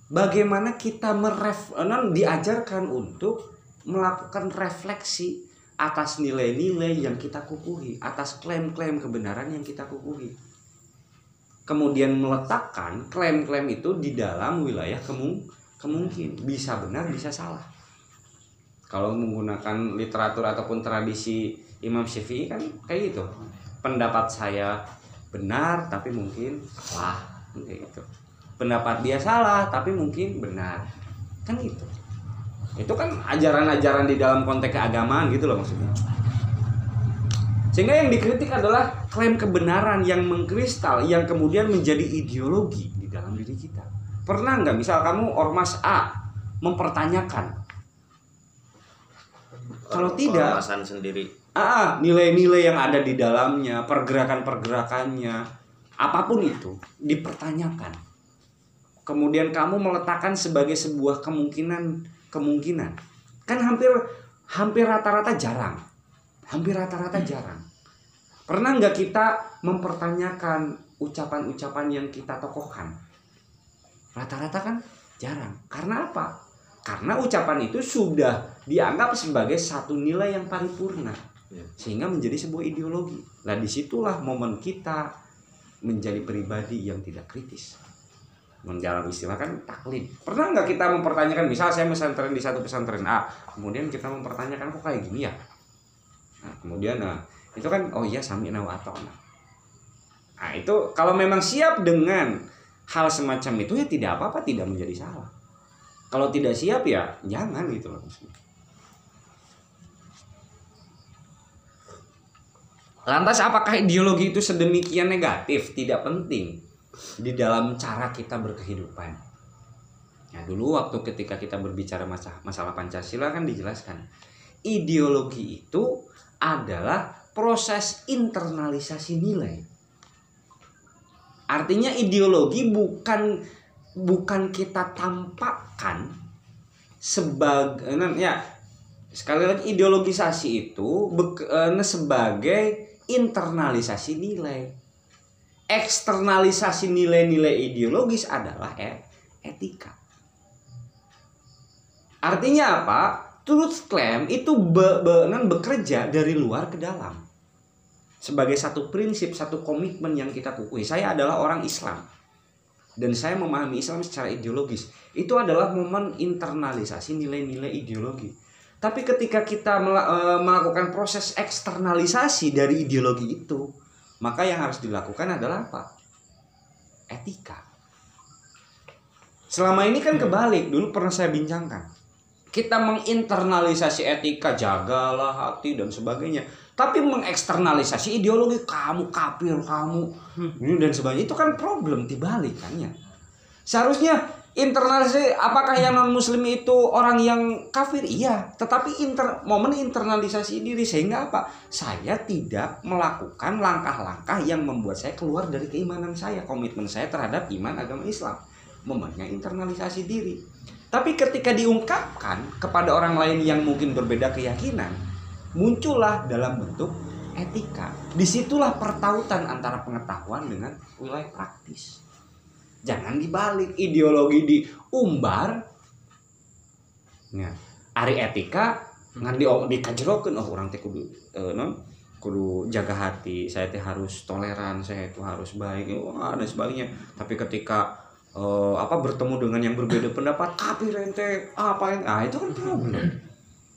bagaimana kita meref non diajarkan untuk melakukan refleksi atas nilai-nilai yang kita kukuhi atas klaim-klaim kebenaran yang kita kukuhi kemudian meletakkan klaim-klaim itu di dalam wilayah kemung kemungkin. Bisa benar bisa salah. Kalau menggunakan literatur ataupun tradisi Imam Syafi'i kan kayak gitu. Pendapat saya benar tapi mungkin salah. Kayak gitu. Pendapat dia salah tapi mungkin benar. Kan gitu. Itu kan ajaran-ajaran di dalam konteks keagamaan gitu loh maksudnya sehingga yang dikritik adalah klaim kebenaran yang mengkristal yang kemudian menjadi ideologi di dalam diri kita. Pernah nggak? Misal kamu ormas A mempertanyakan. Kalau tidak ormasan sendiri. Ah nilai-nilai yang ada di dalamnya pergerakan-pergerakannya apa pun itu dipertanyakan. Kemudian kamu meletakkan sebagai sebuah kemungkinan kemungkinan kan hampir hampir rata-rata jarang hampir rata-rata jarang Pernah nggak kita mempertanyakan ucapan-ucapan yang kita tokohkan? Rata-rata kan jarang. Karena apa? Karena ucapan itu sudah dianggap sebagai satu nilai yang paripurna. Ya. Sehingga menjadi sebuah ideologi. Nah di situlah momen kita menjadi pribadi yang tidak kritis. Menjalan istilah kan taklid. Pernah nggak kita mempertanyakan, misal saya pesantren di satu pesantren A, kemudian kita mempertanyakan kok kayak gini ya? Kemudian nah itu kan oh iya sami wa atona nah itu kalau memang siap dengan hal semacam itu ya tidak apa-apa tidak menjadi salah kalau tidak siap ya jangan gitu loh Lantas apakah ideologi itu sedemikian negatif? Tidak penting di dalam cara kita berkehidupan. Nah dulu waktu ketika kita berbicara masalah, masalah Pancasila kan dijelaskan ideologi itu adalah proses internalisasi nilai. Artinya ideologi bukan bukan kita tampakkan sebagai ya sekali lagi ideologisasi itu eh, sebagai internalisasi nilai. Eksternalisasi nilai-nilai ideologis adalah etika. Artinya apa? Truth claim itu be, be, bekerja dari luar ke dalam. Sebagai satu prinsip, satu komitmen yang kita kukui. Saya adalah orang Islam. Dan saya memahami Islam secara ideologis. Itu adalah momen internalisasi nilai-nilai ideologi. Tapi ketika kita e, melakukan proses eksternalisasi dari ideologi itu maka yang harus dilakukan adalah apa? Etika. Selama ini kan kebalik. Dulu pernah saya bincangkan kita menginternalisasi etika jagalah hati dan sebagainya. Tapi mengeksternalisasi ideologi kamu kafir kamu. Hmm. ini dan sebagainya. Itu kan problem dibalikannya seharusnya internalisasi apakah yang non muslim itu orang yang kafir? Iya. Tetapi inter momen internalisasi diri sehingga apa? Saya tidak melakukan langkah-langkah yang membuat saya keluar dari keimanan saya komitmen saya terhadap iman agama Islam. Momennya internalisasi diri tapi ketika diungkapkan kepada orang lain yang mungkin berbeda keyakinan muncullah dalam bentuk etika. Di situlah pertautan antara pengetahuan dengan wilayah praktis. Jangan dibalik ideologi diumbar. Ya, ari etika ngan di dikajrokeun oh orang teh kudu uh, non kudu jaga hati saya teh harus toleran saya itu harus baik oh, dan sebagainya tapi ketika uh, apa bertemu dengan yang berbeda pendapat kafir ente apa yang ah itu kan problem.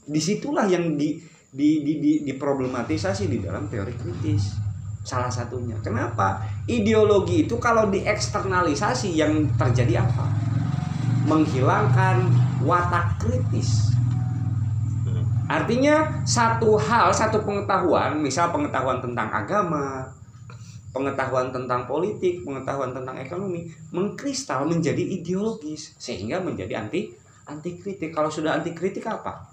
Di situlah yang di di, di, di, diproblematisasi di dalam teori kritis salah satunya. Kenapa? Ideologi itu kalau dieksternalisasi yang terjadi apa? Menghilangkan watak kritis. Artinya satu hal satu pengetahuan misal pengetahuan tentang agama pengetahuan tentang politik pengetahuan tentang ekonomi mengkristal menjadi ideologis sehingga menjadi anti anti kritik kalau sudah anti kritik apa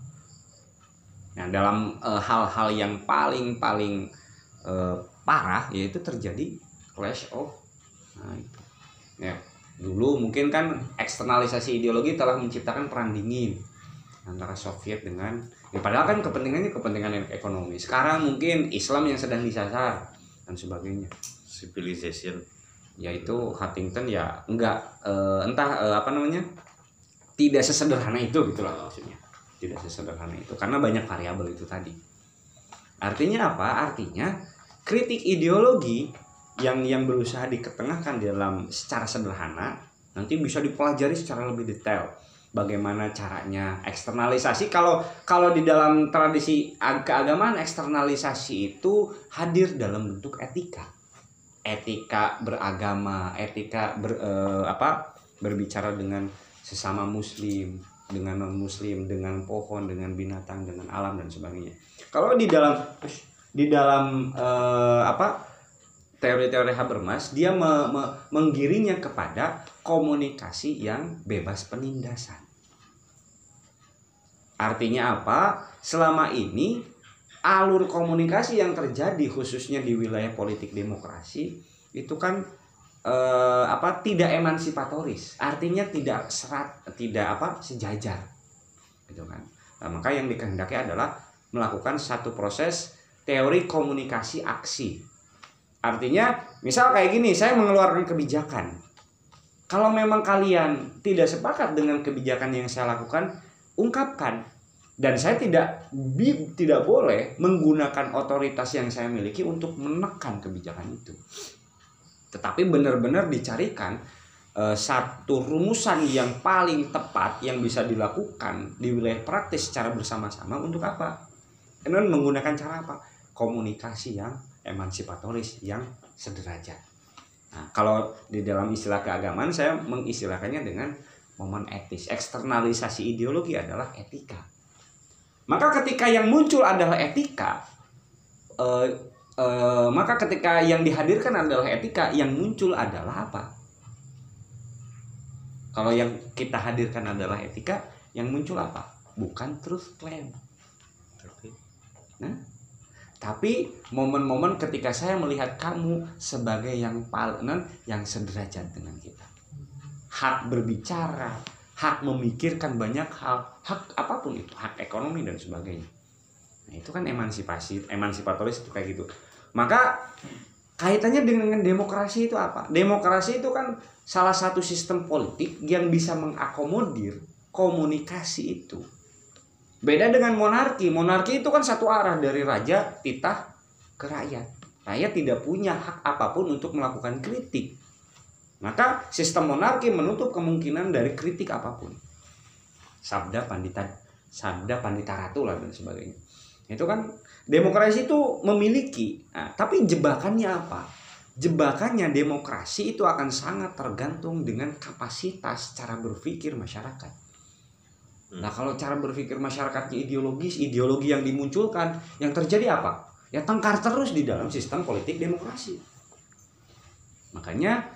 Nah, dalam eh, hal-hal uh, yang paling-paling uh, parah yaitu terjadi clash of nah itu. Ya, dulu mungkin kan eksternalisasi ideologi telah menciptakan perang dingin antara Soviet dengan ya padahal kan kepentingannya kepentingan ekonomi. Sekarang mungkin Islam yang sedang disasar dan sebagainya. Civilization. Yaitu Huntington ya enggak uh, entah uh, apa namanya tidak sesederhana itu gitulah maksudnya. Tidak sesederhana itu karena banyak variabel itu tadi. Artinya apa? Artinya kritik ideologi yang yang berusaha diketengahkan dalam secara sederhana nanti bisa dipelajari secara lebih detail bagaimana caranya eksternalisasi. Kalau kalau di dalam tradisi keagamaan eksternalisasi itu hadir dalam bentuk etika. Etika beragama etika ber, eh, apa berbicara dengan sesama muslim dengan non muslim dengan pohon dengan binatang dengan alam dan sebagainya. Kalau di dalam di dalam uh, apa teori-teori Habermas dia me, me, menggiringnya kepada komunikasi yang bebas penindasan. Artinya apa? Selama ini alur komunikasi yang terjadi khususnya di wilayah politik demokrasi itu kan eh, apa tidak emansipatoris. Artinya tidak serat tidak apa sejajar. Gitu kan. Nah, maka yang dikehendaki adalah melakukan satu proses teori komunikasi aksi artinya misal kayak gini saya mengeluarkan kebijakan kalau memang kalian tidak sepakat dengan kebijakan yang saya lakukan ungkapkan dan saya tidak bi, tidak boleh menggunakan otoritas yang saya miliki untuk menekan kebijakan itu tetapi benar-benar dicarikan uh, satu rumusan yang paling tepat yang bisa dilakukan di wilayah praktis secara bersama-sama untuk apa? Kemudian menggunakan cara apa? Komunikasi yang emansipatoris yang sederajat. Nah, kalau di dalam istilah keagamaan saya mengistilahkannya dengan momen etis. Eksternalisasi ideologi adalah etika. Maka ketika yang muncul adalah etika, eh, e, maka ketika yang dihadirkan adalah etika yang muncul adalah apa kalau yang kita hadirkan adalah etika yang muncul apa bukan truth claim nah tapi momen-momen ketika saya melihat kamu sebagai yang paling yang sederajat dengan kita. Hak berbicara hak memikirkan banyak hal hak apa pun itu hak ekonomi dan sebagainya. Nah itu kan emansipasi emansipatoris itu kayak gitu. Maka kaitannya dengan demokrasi itu apa? Demokrasi itu kan salah satu sistem politik yang bisa mengakomodir komunikasi itu Beda dengan monarki. Monarki itu kan satu arah dari raja titah ke rakyat. Rakyat tidak punya hak apa pun untuk melakukan kritik. Maka sistem monarki menutup kemungkinan dari kritik apa pun. Sabda pandita, sabda pandita ratu lah dan sebagainya. Itu kan demokrasi itu memiliki. Nah, tapi jebakannya apa? Jebakannya demokrasi itu akan sangat tergantung dengan kapasitas cara berpikir masyarakat Hmm. Nah kalau cara berpikir masyarakatnya ideologis, ideologi yang dimunculkan, yang terjadi apa? Ya tengkar terus di dalam sistem politik demokrasi. Makanya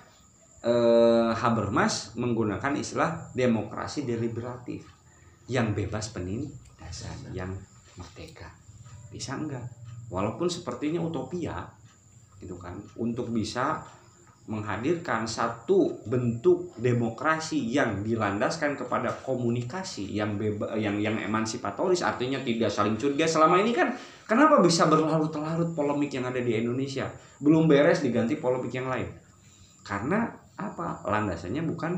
eh, Habermas menggunakan istilah demokrasi deliberatif yang bebas penindasan, yang merdeka. Bisa enggak? Walaupun sepertinya utopia, gitu kan, untuk bisa menghadirkan satu bentuk demokrasi yang dilandaskan kepada komunikasi yang beba, yang yang emansipatoris artinya tidak saling curiga. Selama ini kan kenapa bisa berlarut-larut polemik yang ada di Indonesia? Belum beres diganti polemik yang lain. Karena apa? Landasannya bukan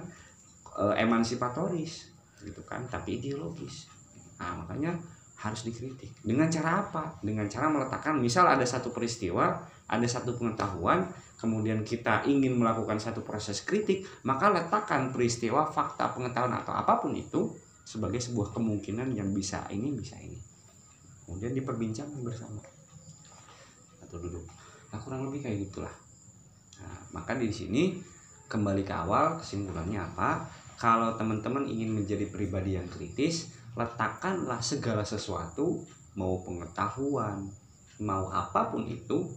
e, emansipatoris gitu kan tapi ideologis. Nah makanya harus dikritik. Dengan cara apa? Dengan cara meletakkan misal ada satu peristiwa ada satu pengetahuan kemudian kita ingin melakukan satu proses kritik, maka letakkan peristiwa, fakta, pengetahuan atau apa pun itu sebagai sebuah kemungkinan yang bisa ini, bisa ini. Kemudian diperbincangkan bersama atau duduk. Nah, kurang lebih kayak gitulah. Nah, maka di sini kembali ke awal kesimpulannya apa? Kalau teman-teman ingin menjadi pribadi yang kritis, letakkanlah segala sesuatu mau pengetahuan, mau apa pun itu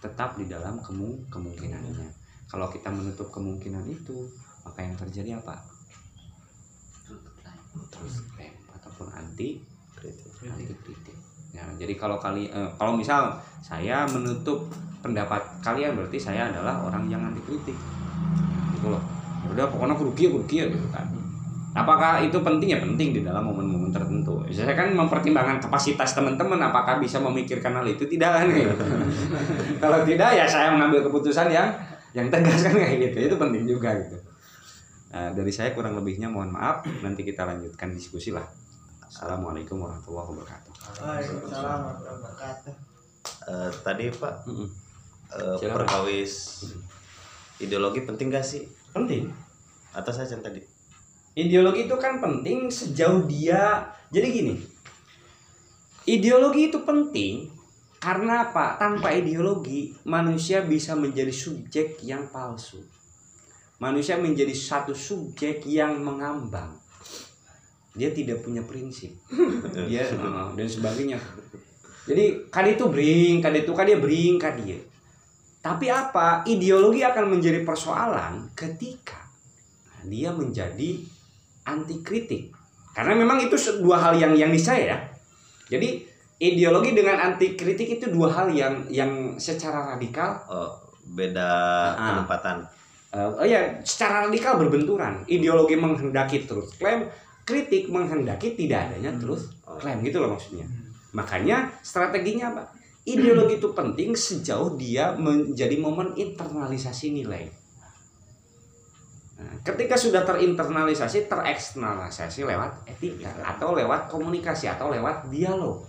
tetap di dalam kemung kemungkinannya. Kalau kita menutup kemungkinan itu maka yang terjadi apa? Terus klaim ataupun anti kritik. Anti kritik. Ya jadi kalau kali eh, kalau misal saya menutup pendapat kalian berarti saya adalah orang yang anti kritik. Gitu loh. Ya udah pokoknya kurukia kurukia gitu kan Apakah itu penting ya penting di dalam momen-momen tertentu. Saya kan mempertimbangkan kapasitas teman-teman apakah bisa memikirkan hal itu tidak kan gitu. Kalau tidak ya saya mengambil keputusan yang yang tegas kan kayak gitu. Itu penting juga gitu. Nah, dari saya kurang lebihnya mohon maaf. Nanti kita lanjutkan diskusi lah. Assalamualaikum warahmatullahi wabarakatuh. Waalaikumsalam warahmatullahi wabarakatuh. Uh, tadi Pak, uh, Silakan. perkawis ideologi penting gak sih? Penting. Atas saja tadi. Ideologi itu kan penting sejauh dia jadi gini. Ideologi itu penting karena apa? Tanpa ideologi manusia bisa menjadi subjek yang palsu. Manusia menjadi satu subjek yang mengambang. Dia tidak punya prinsip. Dia eh, dan sebagainya. Jadi kan itu bring, kan itu kan dia bring, kan dia. Tapi apa? Ideologi akan menjadi persoalan ketika dia menjadi anti kritik karena memang itu dua hal yang yang niscaya ya. Jadi ideologi dengan anti kritik itu dua hal yang yang secara radikal Oh, beda Ah. penempatan. eh, oh ya secara radikal berbenturan. Ideologi menghendaki terus klaim kritik menghendaki tidak adanya terus Oh. klaim gitu loh maksudnya. Makanya strateginya apa? Ideologi itu penting sejauh dia menjadi momen internalisasi nilai ketika sudah terinternalisasi, tereksternalisasi lewat etika atau lewat komunikasi atau lewat dialog.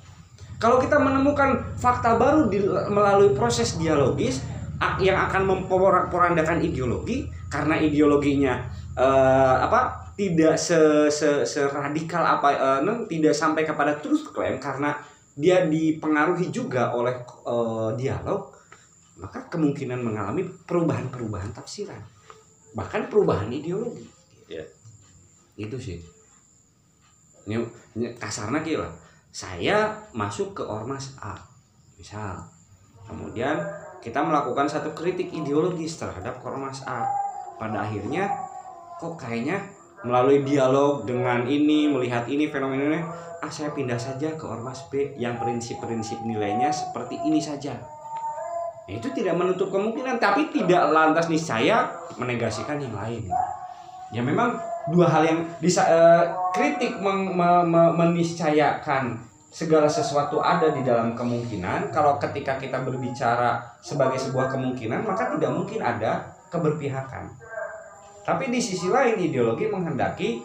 Kalau kita menemukan fakta baru di, melalui proses dialogis yang akan memporak-porandakan ideologi karena ideologinya eh, apa tidak se, se, apa non, tidak sampai kepada truth claim karena dia dipengaruhi juga oleh eh, dialog maka kemungkinan mengalami perubahan-perubahan tafsiran bahkan perubahan ideologi. Ya. itu sih. Ini, ini kasarnya kira saya masuk ke ormas A misal. Kemudian kita melakukan satu kritik ideologis terhadap ormas A. Pada akhirnya kok kayaknya melalui dialog dengan ini melihat ini fenomena ini ah saya pindah saja ke ormas B yang prinsip-prinsip nilainya seperti ini saja itu tidak menutup kemungkinan tapi tidak lantas niscaya menegasikan yang lain. Ya memang dua hal yang bisa eh, kritik meniscayakan segala sesuatu ada di dalam kemungkinan. Kalau ketika kita berbicara sebagai sebuah kemungkinan maka tidak mungkin ada keberpihakan. Tapi di sisi lain ideologi menghendaki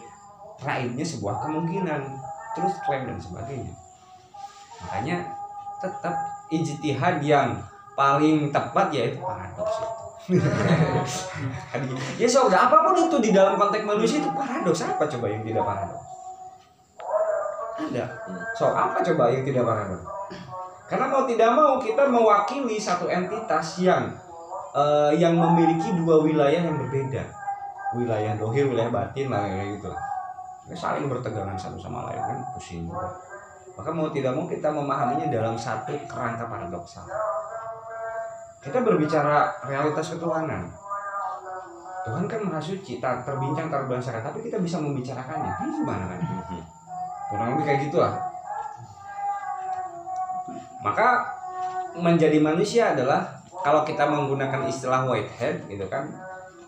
raibnya sebuah kemungkinan terus klaim dan sebagainya. Makanya tetap ijtihad yang paling tepat yaitu paradoks itu. Ya saudara apa pun itu di dalam konteks manusia itu paradoks apa coba yang tidak paradoks? Ada. So apa coba yang tidak paradoks? Karena mau tidak mau kita mewakili satu entitas yang eh, yang memiliki dua wilayah yang berbeda. Wilayah dohir wilayah batin lah kayak gitu. Ini saling bertegangan satu sama lain kan? Pusing juga. Maka mau tidak mau kita memahaminya dalam satu kerangka paradoksal kita berbicara realitas ketuhanan. Tuhan kan maha suci tak terbincang terbangsakan tapi kita bisa membicarakannya. Ini gimana kan? Kurang lebih kayak gitu lah. Maka menjadi manusia adalah kalau kita menggunakan istilah Whitehead gitu kan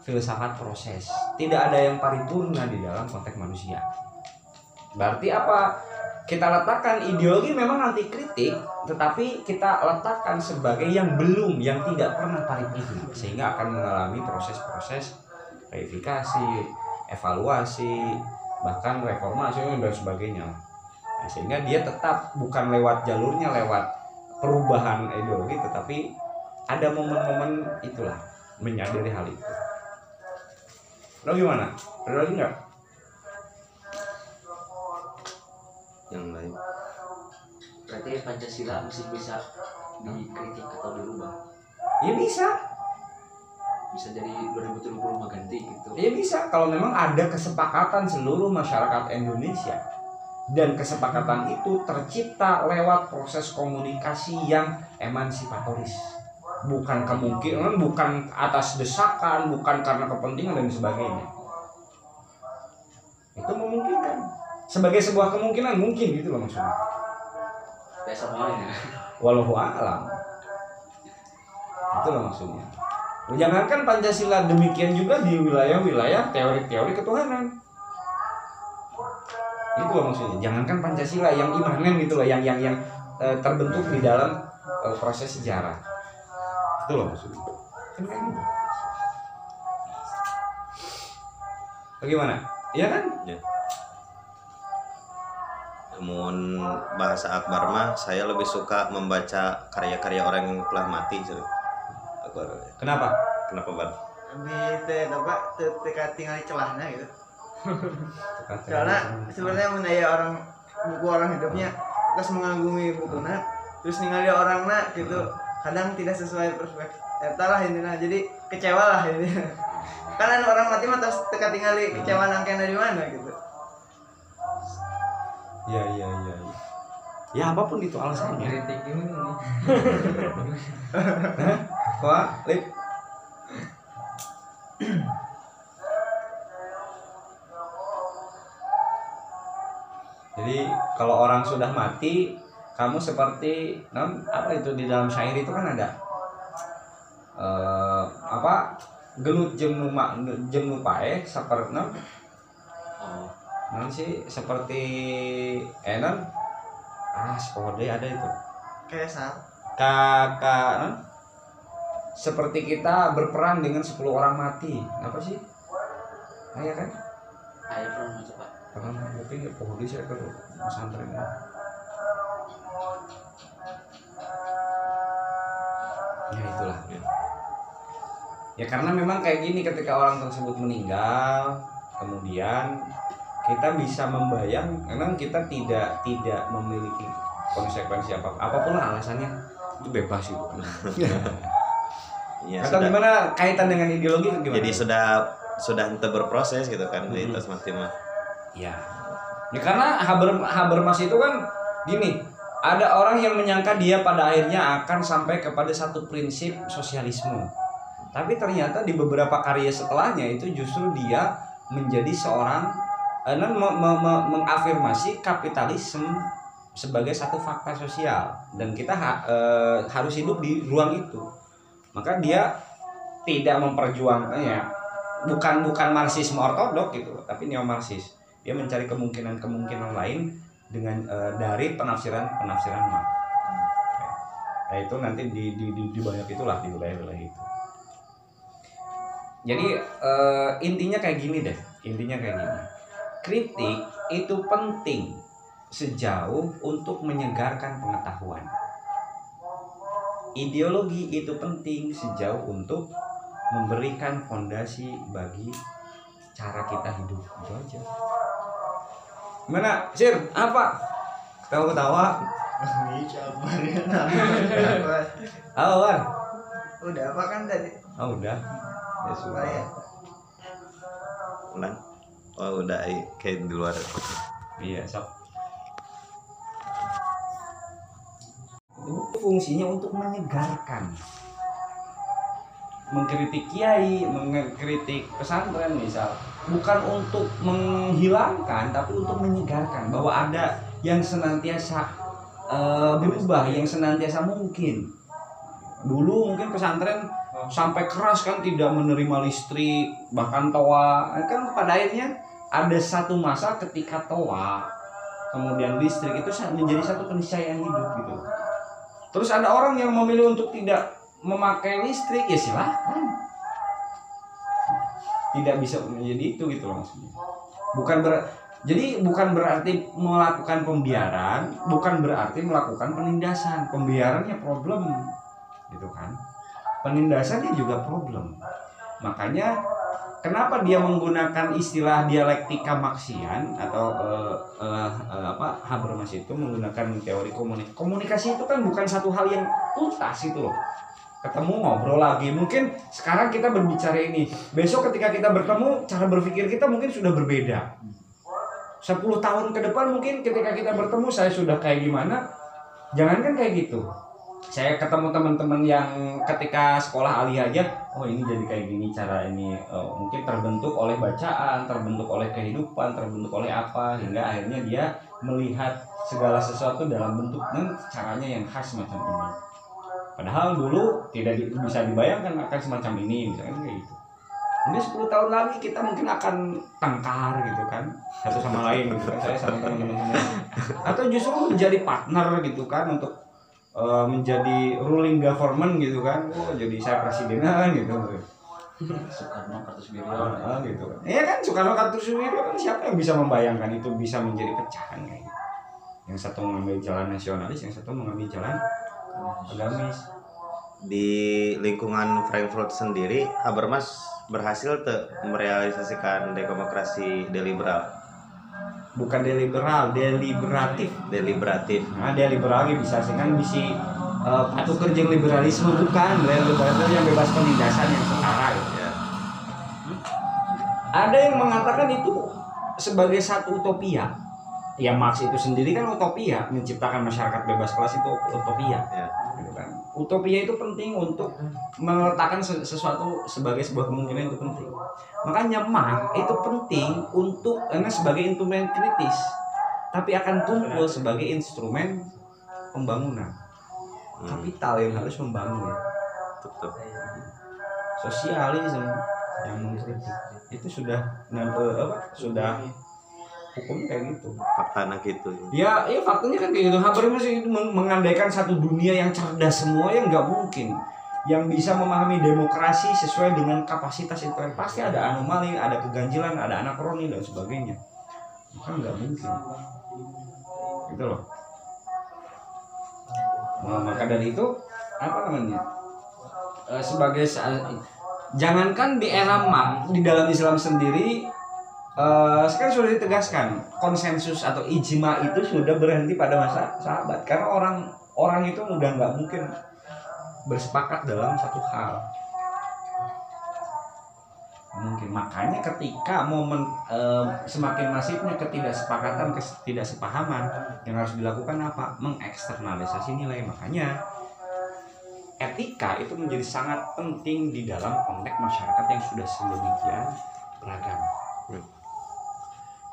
filsafat proses. Tidak ada yang paripurna di dalam konteks manusia. Berarti apa kita letakkan ideologi memang anti kritik tetapi kita letakkan sebagai yang belum yang tidak pernah paripurna sehingga akan mengalami proses-proses verifikasi evaluasi bahkan reformasi dan sebagainya. Nah, sehingga dia tetap bukan lewat jalurnya lewat perubahan ideologi tetapi ada momen-momen itulah menyadari hal itu. Lo gimana? Ada lagi nggak yang lain. Berarti Pancasila masih bisa dikritik atau dirubah? Ya bisa. Bisa jadi 2075 ganti gitu. Ya bisa. Kalau memang ada kesepakatan seluruh masyarakat Indonesia dan kesepakatan itu tercipta lewat proses komunikasi yang emansipatoris. Bukan kemungkinan bukan atas desakan bukan karena kepentingan dan sebagainya. Itu memungkinkan sebagai sebuah kemungkinan mungkin gitu loh maksudnya. Kayak semuanya walau alam. Itu loh maksudnya. Jangankan Pancasila demikian juga di wilayah-wilayah teori-teori ketuhanan. Itu loh maksudnya. Jangankan Pancasila yang imanen gitu loh yang yang yang eh, terbentuk di dalam eh, proses sejarah. Itu loh maksudnya. Bagaimana? Iya kan namun bahasa Akbar mah saya lebih suka membaca karya-karya orang yang telah mati sih. Akbar. Kenapa? Kenapa bar lebih teh apa teka tinggal di celahnya gitu. Karena sebenarnya menaya orang buku orang hidupnya terus mengagumi bukunya terus ningali orang nak gitu. Kadang tidak sesuai perspektif Eta lah intinya. Jadi kecewa lah ini kan anu orang mati mah terus teka tinggal kecewa nangkena di mana gitu ya ya ya ya. ya apa pun itu alasannya. Kritik ini lip. Jadi kalau orang sudah mati, kamu seperti non apa itu di dalam syair itu kan ada eh apa gelut jem numa jem nupae seperti non oh non sih? Seperti eh non ah sekolah ada itu. Kayak saat kakak non seperti kita berperang dengan 10 orang mati. Apa sih? Ayah kan? Ayo pernah coba pernah tapi nggak pohon saya ke pesantren. Ya itulah. Ya karena memang kayak gini ketika orang tersebut meninggal kemudian kita bisa membayang memang kita tidak tidak memiliki konsekuensi apa apa pun lah alasannya itu bebas itu ya, atau sudah. gimana kaitan dengan ideologi gimana jadi sudah sudah ente berproses gitu kan di tas mati mah Ya. Ya karena Haber Habermas itu kan gini, ada orang yang menyangka dia pada akhirnya akan sampai kepada satu prinsip sosialisme. Tapi ternyata di beberapa karya setelahnya itu justru dia menjadi seorang eh, non me- me- me- mengafirmasi kapitalisme sebagai satu fakta sosial. Dan kita ha- eh, harus hidup di ruang itu. Maka dia tidak memperjuangkannya bukan bukan marxisme ortodok gitu tapi neo marxis dia mencari kemungkinan kemungkinan lain dengan eh, dari penafsiran penafsiran Marx. Nah itu nanti di di, di, di banyak itulah di wilayah-wilayah itu. Jadi eh, intinya kayak gini deh. Intinya kayak gini kritik itu penting sejauh untuk menyegarkan pengetahuan. Ideologi itu penting sejauh untuk memberikan fondasi bagi cara kita hidup. Itu aja. Gimana sir? Apa? Ketawa ketawa Ini sabar ya. Sabar. halo War? Udah apa kan tadi? oh udah. Ya sudah. Supaya ulang oh udah ai, kayak di luar Iya, sok. Itu fungsinya untuk menyegarkan. Mengkritik kiai, mengkritik pesantren misal, bukan untuk menghilangkan tapi untuk menyegarkan bahwa ada yang senantiasa eh, berubah, yang senantiasa mungkin. Dulu mungkin pesantren sampai keras kan tidak menerima listrik, bahkan toa. Kan pada akhirnya ada satu masa ketika toa kemudian listrik itu menjadi satu keniscayaan hidup gitu. Terus ada orang yang memilih untuk tidak memakai listrik ya silahkan tidak bisa menjadi itu gitu loh bukan ber jadi bukan berarti melakukan pembiaran bukan berarti melakukan penindasan. Pembiarannya problem gitu kan. Penindasannya juga problem. Makanya kenapa dia menggunakan istilah dialektika Marxian atau eh, eh, eh, apa Habermas itu menggunakan teori komunikasi. Komunikasi itu kan bukan satu hal yang tuntas itu loh. Ketemu ngobrol lagi. Mungkin sekarang kita berbicara ini, besok ketika kita bertemu cara berpikir kita mungkin sudah berbeda. 10 tahun ke depan mungkin ketika kita bertemu saya sudah kayak gimana? Jangankan kayak gitu. Saya ketemu teman-teman yang ketika sekolah alih aja, oh ini jadi kayak gini cara ini eh, mungkin terbentuk oleh bacaan, terbentuk oleh kehidupan, terbentuk oleh apa hingga akhirnya dia melihat segala sesuatu dalam bentuk dan caranya yang khas macam ini. Padahal dulu tidak di- bisa dibayangkan akan semacam ini, misalkan kayak gitu. Mungkin 10 tahun lagi kita mungkin akan tengkar gitu kan satu sama lain gitu kan saya sama teman-teman. Atau justru menjadi partner gitu kan untuk eh, menjadi ruling government gitu kan. Oh, jadi saya presiden kan gitu. Soekarno Kartosuwiryo Ah, gitu kan. Iya kan Soekarno Kartosuwiryo kan siapa yang bisa membayangkan itu bisa menjadi pecahan kayak gitu. Yang satu mengambil jalan nasionalis, yang satu mengambil jalan agamis. di lingkungan Frankfurt sendiri Habermas berhasil te merealisasikan demokrasi deliberal Bukan deliberal, deliberatif. deliberatif Nah, deliberal ge bisa sih kan bisa eh, patuh kerja liberalisme bukan, liberalisme yang bebas penindasan yang setara gitu. ya Ada yang mengatakan itu sebagai satu utopia. Ya Marx itu sendiri kan utopia, menciptakan masyarakat bebas kelas itu utopia. ya gitu kan. Utopia itu penting untuk meletakkan se- sesuatu sebagai sebuah kemungkinan itu penting. Makanya Marx itu penting untuk karena sebagai instrumen kritis, tapi akan tumpul sebagai instrumen pembangunan. Hmm, Kapital yang harus membangun, betul sosialisme yang mengkritik itu sudah eh, apa sudah hukum kayak gitu. fakta anak itu Ya, ya faktanya kan kayak gitu. Itu meng- mengandaikan satu dunia yang cerdas semua yang nggak mungkin. Yang bisa memahami demokrasi sesuai dengan kapasitas itu pasti ada anomali, ada keganjilan, ada anakroni dan sebagainya. Kan nggak mungkin. Gitu loh. Nah, maka dari itu apa namanya? Eh, sebagai jangankan di era Marx di dalam Islam sendiri eh sekarang sudah ditegaskan konsensus atau ijma itu sudah berhenti pada masa sahabat. Karena orang orang itu udah nggak mungkin bersepakat dalam satu hal. Mungkin. Makanya ketika momen eh, semakin masifnya ketidaksepakatan ketidaksepahaman yang harus dilakukan apa? Mengeksternalisasi nilai. Makanya etika itu menjadi sangat penting di dalam konteks masyarakat yang sudah sedemikian beragam.